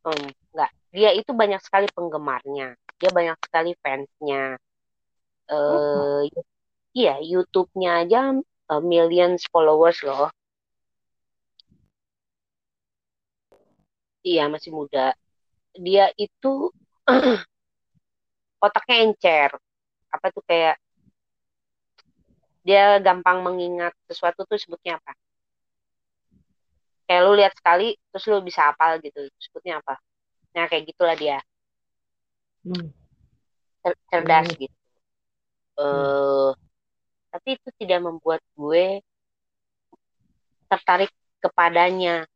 em, nggak dia itu banyak sekali penggemarnya. Dia banyak sekali fansnya. Eh iya, YouTube-nya aja eh, millions followers loh. Iya, masih muda. Dia itu otaknya encer. Apa tuh kayak dia gampang mengingat sesuatu tuh sebutnya apa? Kayak lu lihat sekali terus lu bisa hafal gitu. Sebutnya apa? Nah, kayak gitulah dia. Hmm. Cer- cerdas Hmm. gitu. Eh, tapi itu tidak membuat gue tertarik kepadanya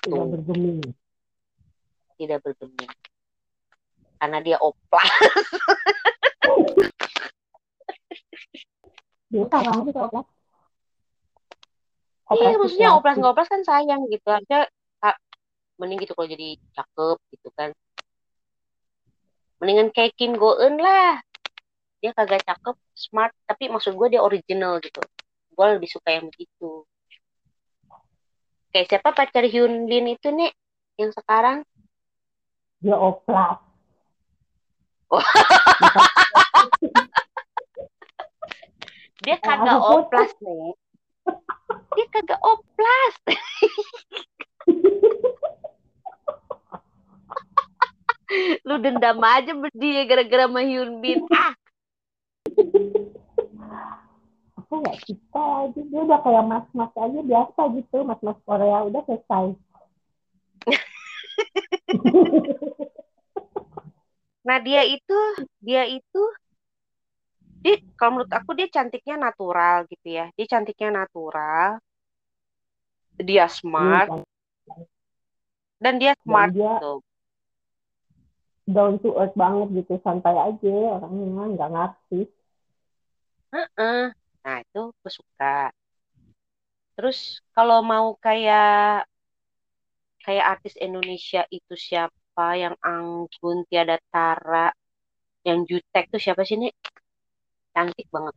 Tidak gitu, bergeming. tidak bergeming. Karena dia oplas. Sekarang sih kok. Iya, maksudnya oplas nggak oplas kan sayang gitu. Harusnya ah, mending gitu kalau jadi cakep gitu kan. Mendingan kayak Kim Go Eun lah. Dia kagak cakep, smart, tapi maksud gue dia original gitu. Gue lebih suka yang begitu. Kayak siapa pacar Hyun Bin itu nih yang sekarang? Dia oplas. Dia kagak oplas nih. Dia kagak oplas. Lu dendam aja sama dia gara-gara sama Hyun Bin. Ah, Aku nggak suka aja. Dia udah kayak mas-mas aja biasa gitu. Mas-mas Korea udah selesai. Nah dia itu, dia itu, dia kalau menurut aku dia cantiknya natural gitu ya. Dia cantiknya natural, dia smart dan dia smart dia- gitu. Down to earth banget gitu. Santai aja orangnya. Nggak ngerti. Heeh. Nah itu gue suka. Terus kalau mau kayak kayak artis Indonesia itu siapa yang anggun tiada tara, yang jutek tuh siapa sih nih? Cantik banget.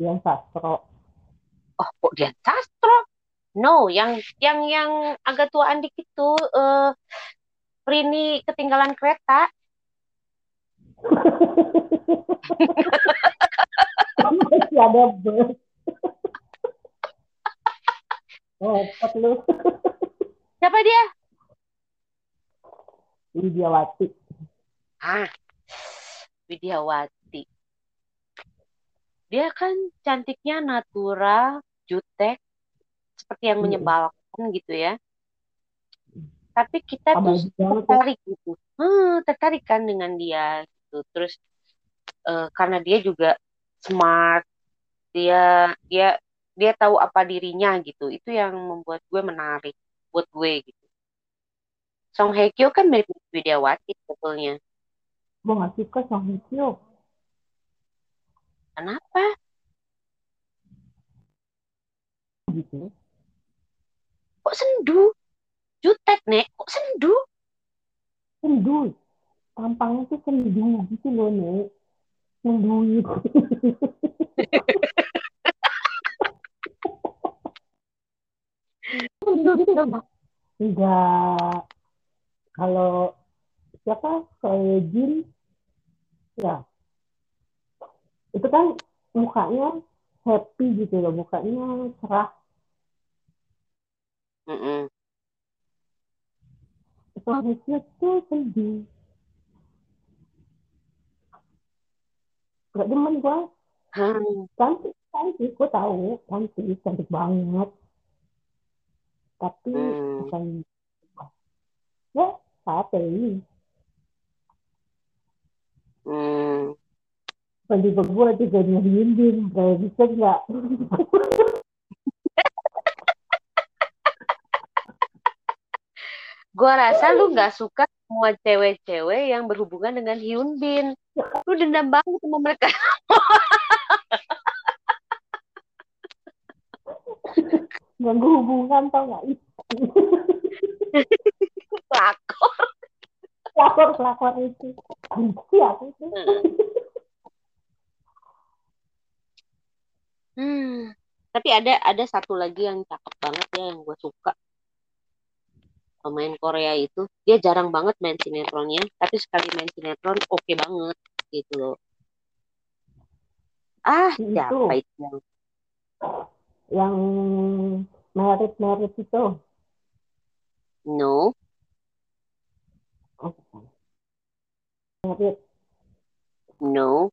Dia sastro. Oh, kok dia sastro? No, yang yang yang agak tuaan dikit tuh eh Rini ketinggalan kereta. Masih ada bus. Repot lu. Siapa dia? Widiawati. Ah, Widiawati. Dia kan cantiknya natural, jutek, seperti yang Hmm. menyebalkan gitu ya. Tapi kita tuh ya. tertarik gitu. Hmm, tertarik kan dengan dia gitu. Terus uh, karena dia juga smart dia dia dia tahu apa dirinya gitu itu yang membuat gue menarik buat gue gitu Song Hye Kyo kan mirip Widiawati sebetulnya gue gak suka Song Hye Kyo kenapa? Gitu. Kok sendu? Jutek nek. Kok sendu? Sendu. Tampangnya tuh sendu gitu loh nek. Sendu gitu enggak. Kalau siapa? Saya Jin? Ya itu kan mukanya happy gitu loh mukanya cerah mm -mm. Tuh sedih gak demen gue hmm. cantik cantik gue tahu cantik cantik banget tapi hmm. bukan ya sate hmm. Bagi gue juga nyariin gak bisa nggak gue rasa lu nggak suka semua cewek-cewek yang berhubungan dengan Hyun Bin lu dendam banget sama mereka. Ganggu hubungan tau gak pelakor. Pelakor pelakor itu. Benci aku itu hmm. tapi ada ada satu lagi yang cakep banget ya yang gue suka. Pemain Korea itu dia jarang banget main sinetronnya tapi sekali main sinetron oke okay banget gitu loh. Ah itu. siapa itu yang yang merit merit itu? No. Oh, merit no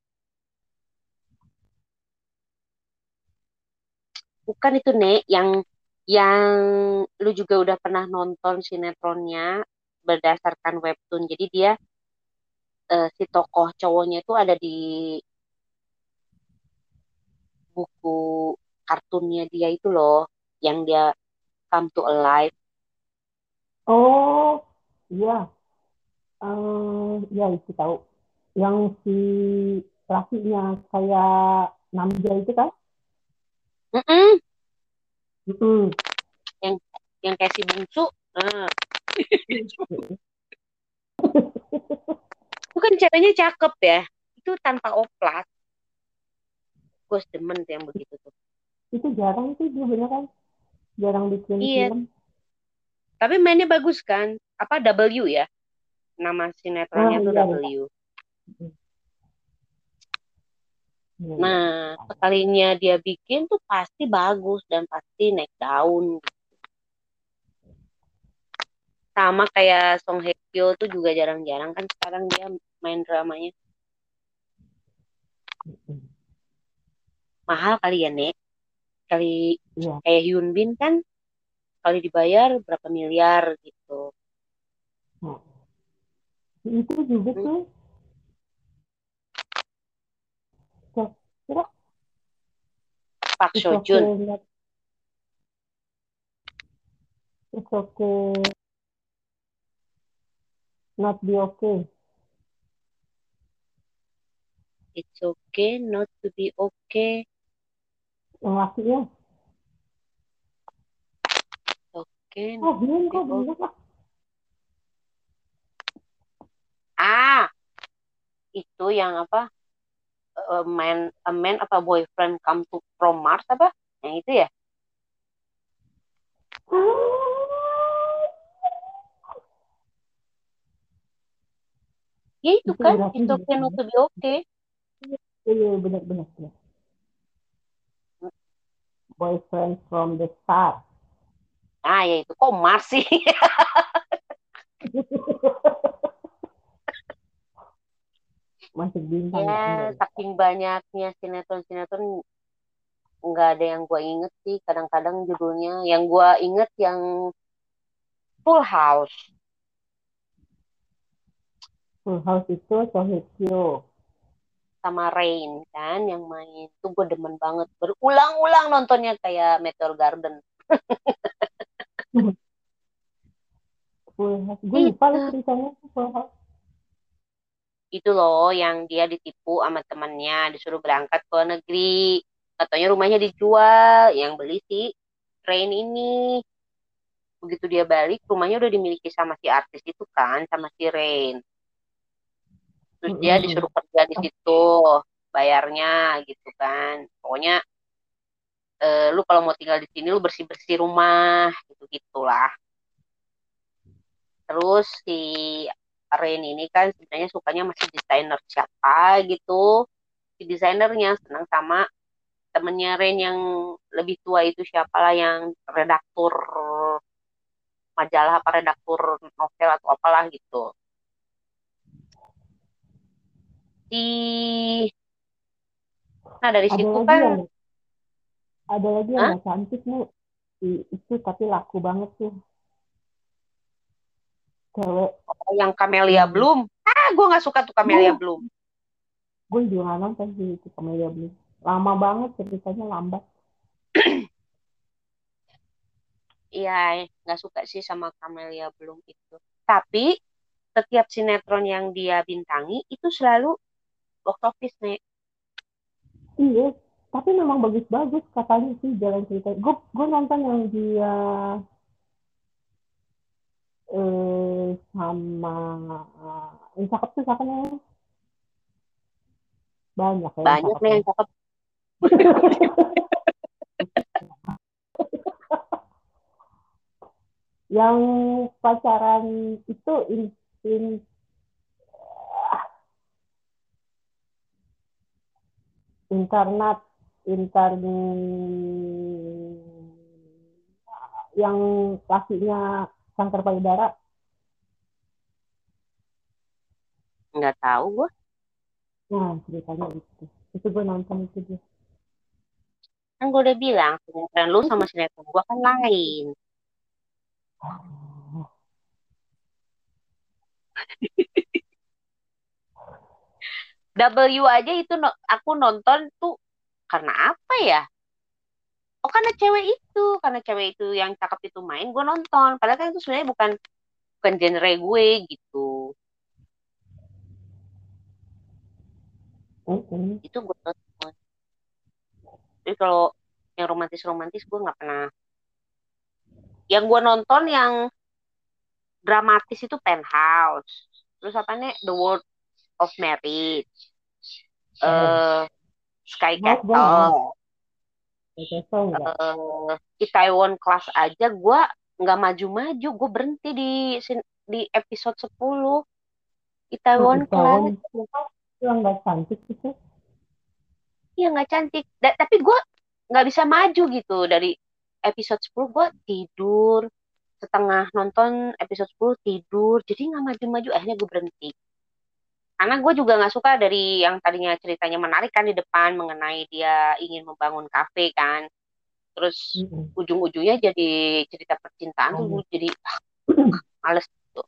bukan itu nek yang yang lu juga udah pernah nonton sinetronnya berdasarkan webtoon. Jadi dia uh, si tokoh cowoknya itu ada di buku kartunnya dia itu loh, yang dia come to alive. Oh, iya. Uh, ya itu tahu. Yang si lakinya kayak Namja itu kan? Mm -mm. Mm Yang yang kayak si bungsu. Nah. Bukan ceweknya cakep ya. Itu tanpa oplas. Gue demen tuh yang begitu tuh. Itu jarang sih dia beneran. Jarang bikin iya. film. Tapi mainnya bagus kan? Apa W ya? Nama sinetronnya oh, tuh iya, W. Iya. Nah, sekalinya dia bikin tuh pasti bagus dan pasti naik daun. Sama kayak Song Hye Kyo tuh juga jarang-jarang kan sekarang dia main dramanya. Mahal kali ya, Nek? Kali ya. kayak Hyun Bin kan kali dibayar berapa miliar gitu. Nah, itu juga hmm. tuh kira Pak Seo Jun. It's okay. Not be okay. It's okay not to be okay. Yang laki ya. Oke. Okay, oh, belum kok, belum kok. Ah, itu yang apa? A man a man apa boyfriend come to from Mars apa? Yang itu ya? Ya itu, kan itu not to be okay. Iya benar benar. Boyfriend from the star. Ah ya itu kok Mars sih masuk bintang ya saking banyaknya sinetron sinetron nggak ada yang gue inget sih. Kadang-kadang judulnya yang gue inget yang Full House. Full House itu Sohekyo sama Rain kan yang main. Tuh gue demen banget. Berulang-ulang nontonnya kayak Meteor Garden. Full House. Gue lupa lah ceritanya Full House. Itu loh yang dia ditipu sama temannya disuruh berangkat ke negeri. Katanya rumahnya dijual yang beli si Rain ini. Begitu dia balik rumahnya udah dimiliki sama si artis itu kan sama si Rain. Terus dia disuruh kerja di situ bayarnya gitu kan. Pokoknya eh, lu kalau mau tinggal di sini lu bersih bersih rumah gitu gitulah terus si Rain ini kan sebenarnya sukanya masih desainer siapa gitu. Si desainernya senang sama temennya Rain yang lebih tua itu siapalah yang redaktur majalah apa redaktur novel atau apalah gitu. Si nah dari Ada situ lagi kan yang ada lagi yang Hah? cantik nih itu tapi laku banget tuh cewek oh, yang Camellia Hmm. Bloom ah gue nggak suka tuh Camellia Oh. Bloom gue juga nonton sih itu Camellia Bloom lama banget ceritanya lambat Iya, nggak suka sih sama Camellia Bloom itu. Tapi setiap sinetron yang dia bintangi itu selalu box office nih. iya tapi memang bagus-bagus katanya sih jalan cerita gue gue nonton yang dia eh sama eh, yang cakep tuh siapa namanya banyak ya Banyak nih ya. yang cakep. yang pacaran itu in, in internet intern yang lakinya kanker payudara Nggak tahu gue. nah ceritanya itu itu gue nonton itu dia Kan gue udah bilang sinetron lu sama sinetron gue kan lain. W aja itu no- aku nonton tuh karena apa ya? Oh karena cewek itu, karena cewek itu yang cakep itu main, gue nonton. Padahal kan itu sebenarnya bukan bukan genre gue gitu. Mm-mm. Itu gue nonton. Jadi kalau yang romantis-romantis gue nggak pernah. Yang gue nonton yang dramatis itu Penthouse. Terus apa nih The World of Marriage. eh Sky House gue nggak Castle. Eh Itaewon Class aja gue nggak maju-maju. Gue berhenti di sin- di episode 10. Itaewon Itaewon. Class. yang nggak cantik itu Iya nggak cantik. Da- tapi gue nggak bisa maju gitu dari episode 10 gue tidur setengah nonton episode 10 tidur jadi nggak maju-maju akhirnya gue berhenti karena gue juga nggak suka dari yang tadinya ceritanya menarik kan di depan mengenai dia ingin membangun kafe kan. Terus Mm-mm. ujung-ujungnya jadi cerita percintaan tuh Males. gue jadi ah, males gitu.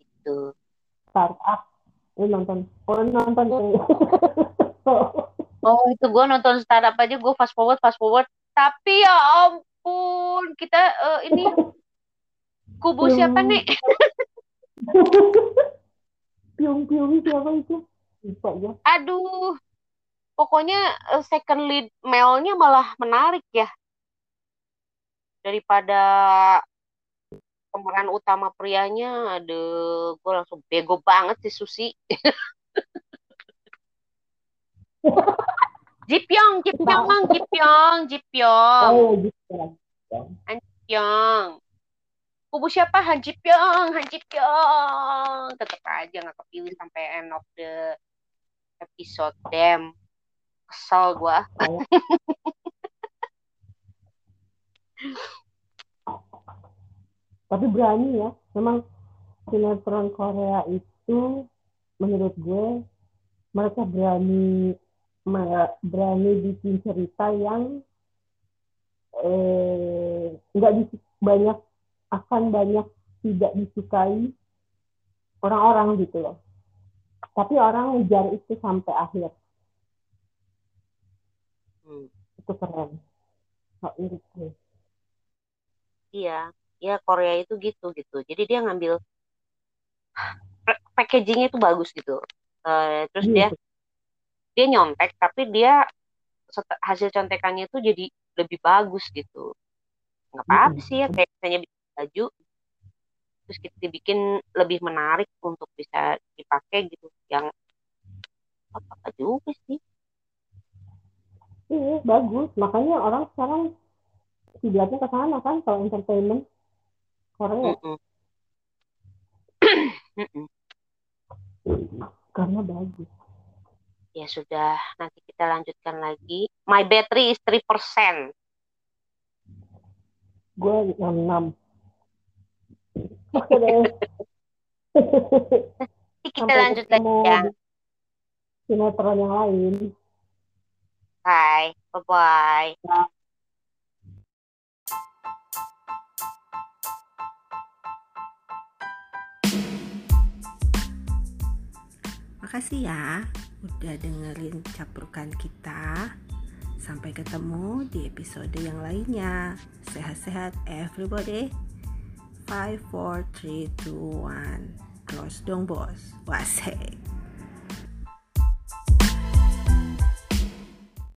Gitu. Startup. Lu nonton oh nonton Oh itu gue nonton startup aja gue fast forward fast forward. Tapi ya ampun kita eh, ini kubu siapa nih piung piung siapa itu? Lupa ya aduh pokoknya eh, second lead Melnya malah menarik ya. Daripada pemeran utama prianya aduh gue langsung bego banget sih Susi. Jipyong Jipyong Jipyong Jipyong. Oh ya gitu ya Pyong. Kubu siapa? Han Ji Pyong, Han Ji Pyong. Tetep aja nggak kepilih sampai end of the episode. Damn. Kesel gua. Kayak- tapi berani ya memang sinetron Korea itu menurut gue mereka berani berani bikin cerita yang eh, nggak banyak akan banyak tidak disukai orang-orang gitu loh tapi orang ngejar itu sampai akhir Hmm. itu keren irit gue Iya, ya Korea itu gitu gitu. Jadi dia ngambil pa- packagingnya itu bagus gitu. Eh, terus dia Iya. dia nyontek tapi dia hasil contekannya itu jadi lebih bagus gitu. Nggak apa-apa Mm-mm. sih ya kayak misalnya baju terus kita dibikin lebih menarik untuk bisa dipakai gitu yang apa apa juga sih. Iya bagus. Makanya orang sekarang tidaknya ke sana kan kalau entertainment. Orang ya. karena bagus. Ya sudah nanti kita lanjutkan lagi. My battery is 3% gue yang kita Sampai lanjut lagi ya. sinetron yang lain. Bye. Bye-bye. Makasih ya udah dengerin caprukan kita. Sampai ketemu di episode yang lainnya. Sehat-sehat everybody. 5 4 3 2 1. Close dong bos. Wasek.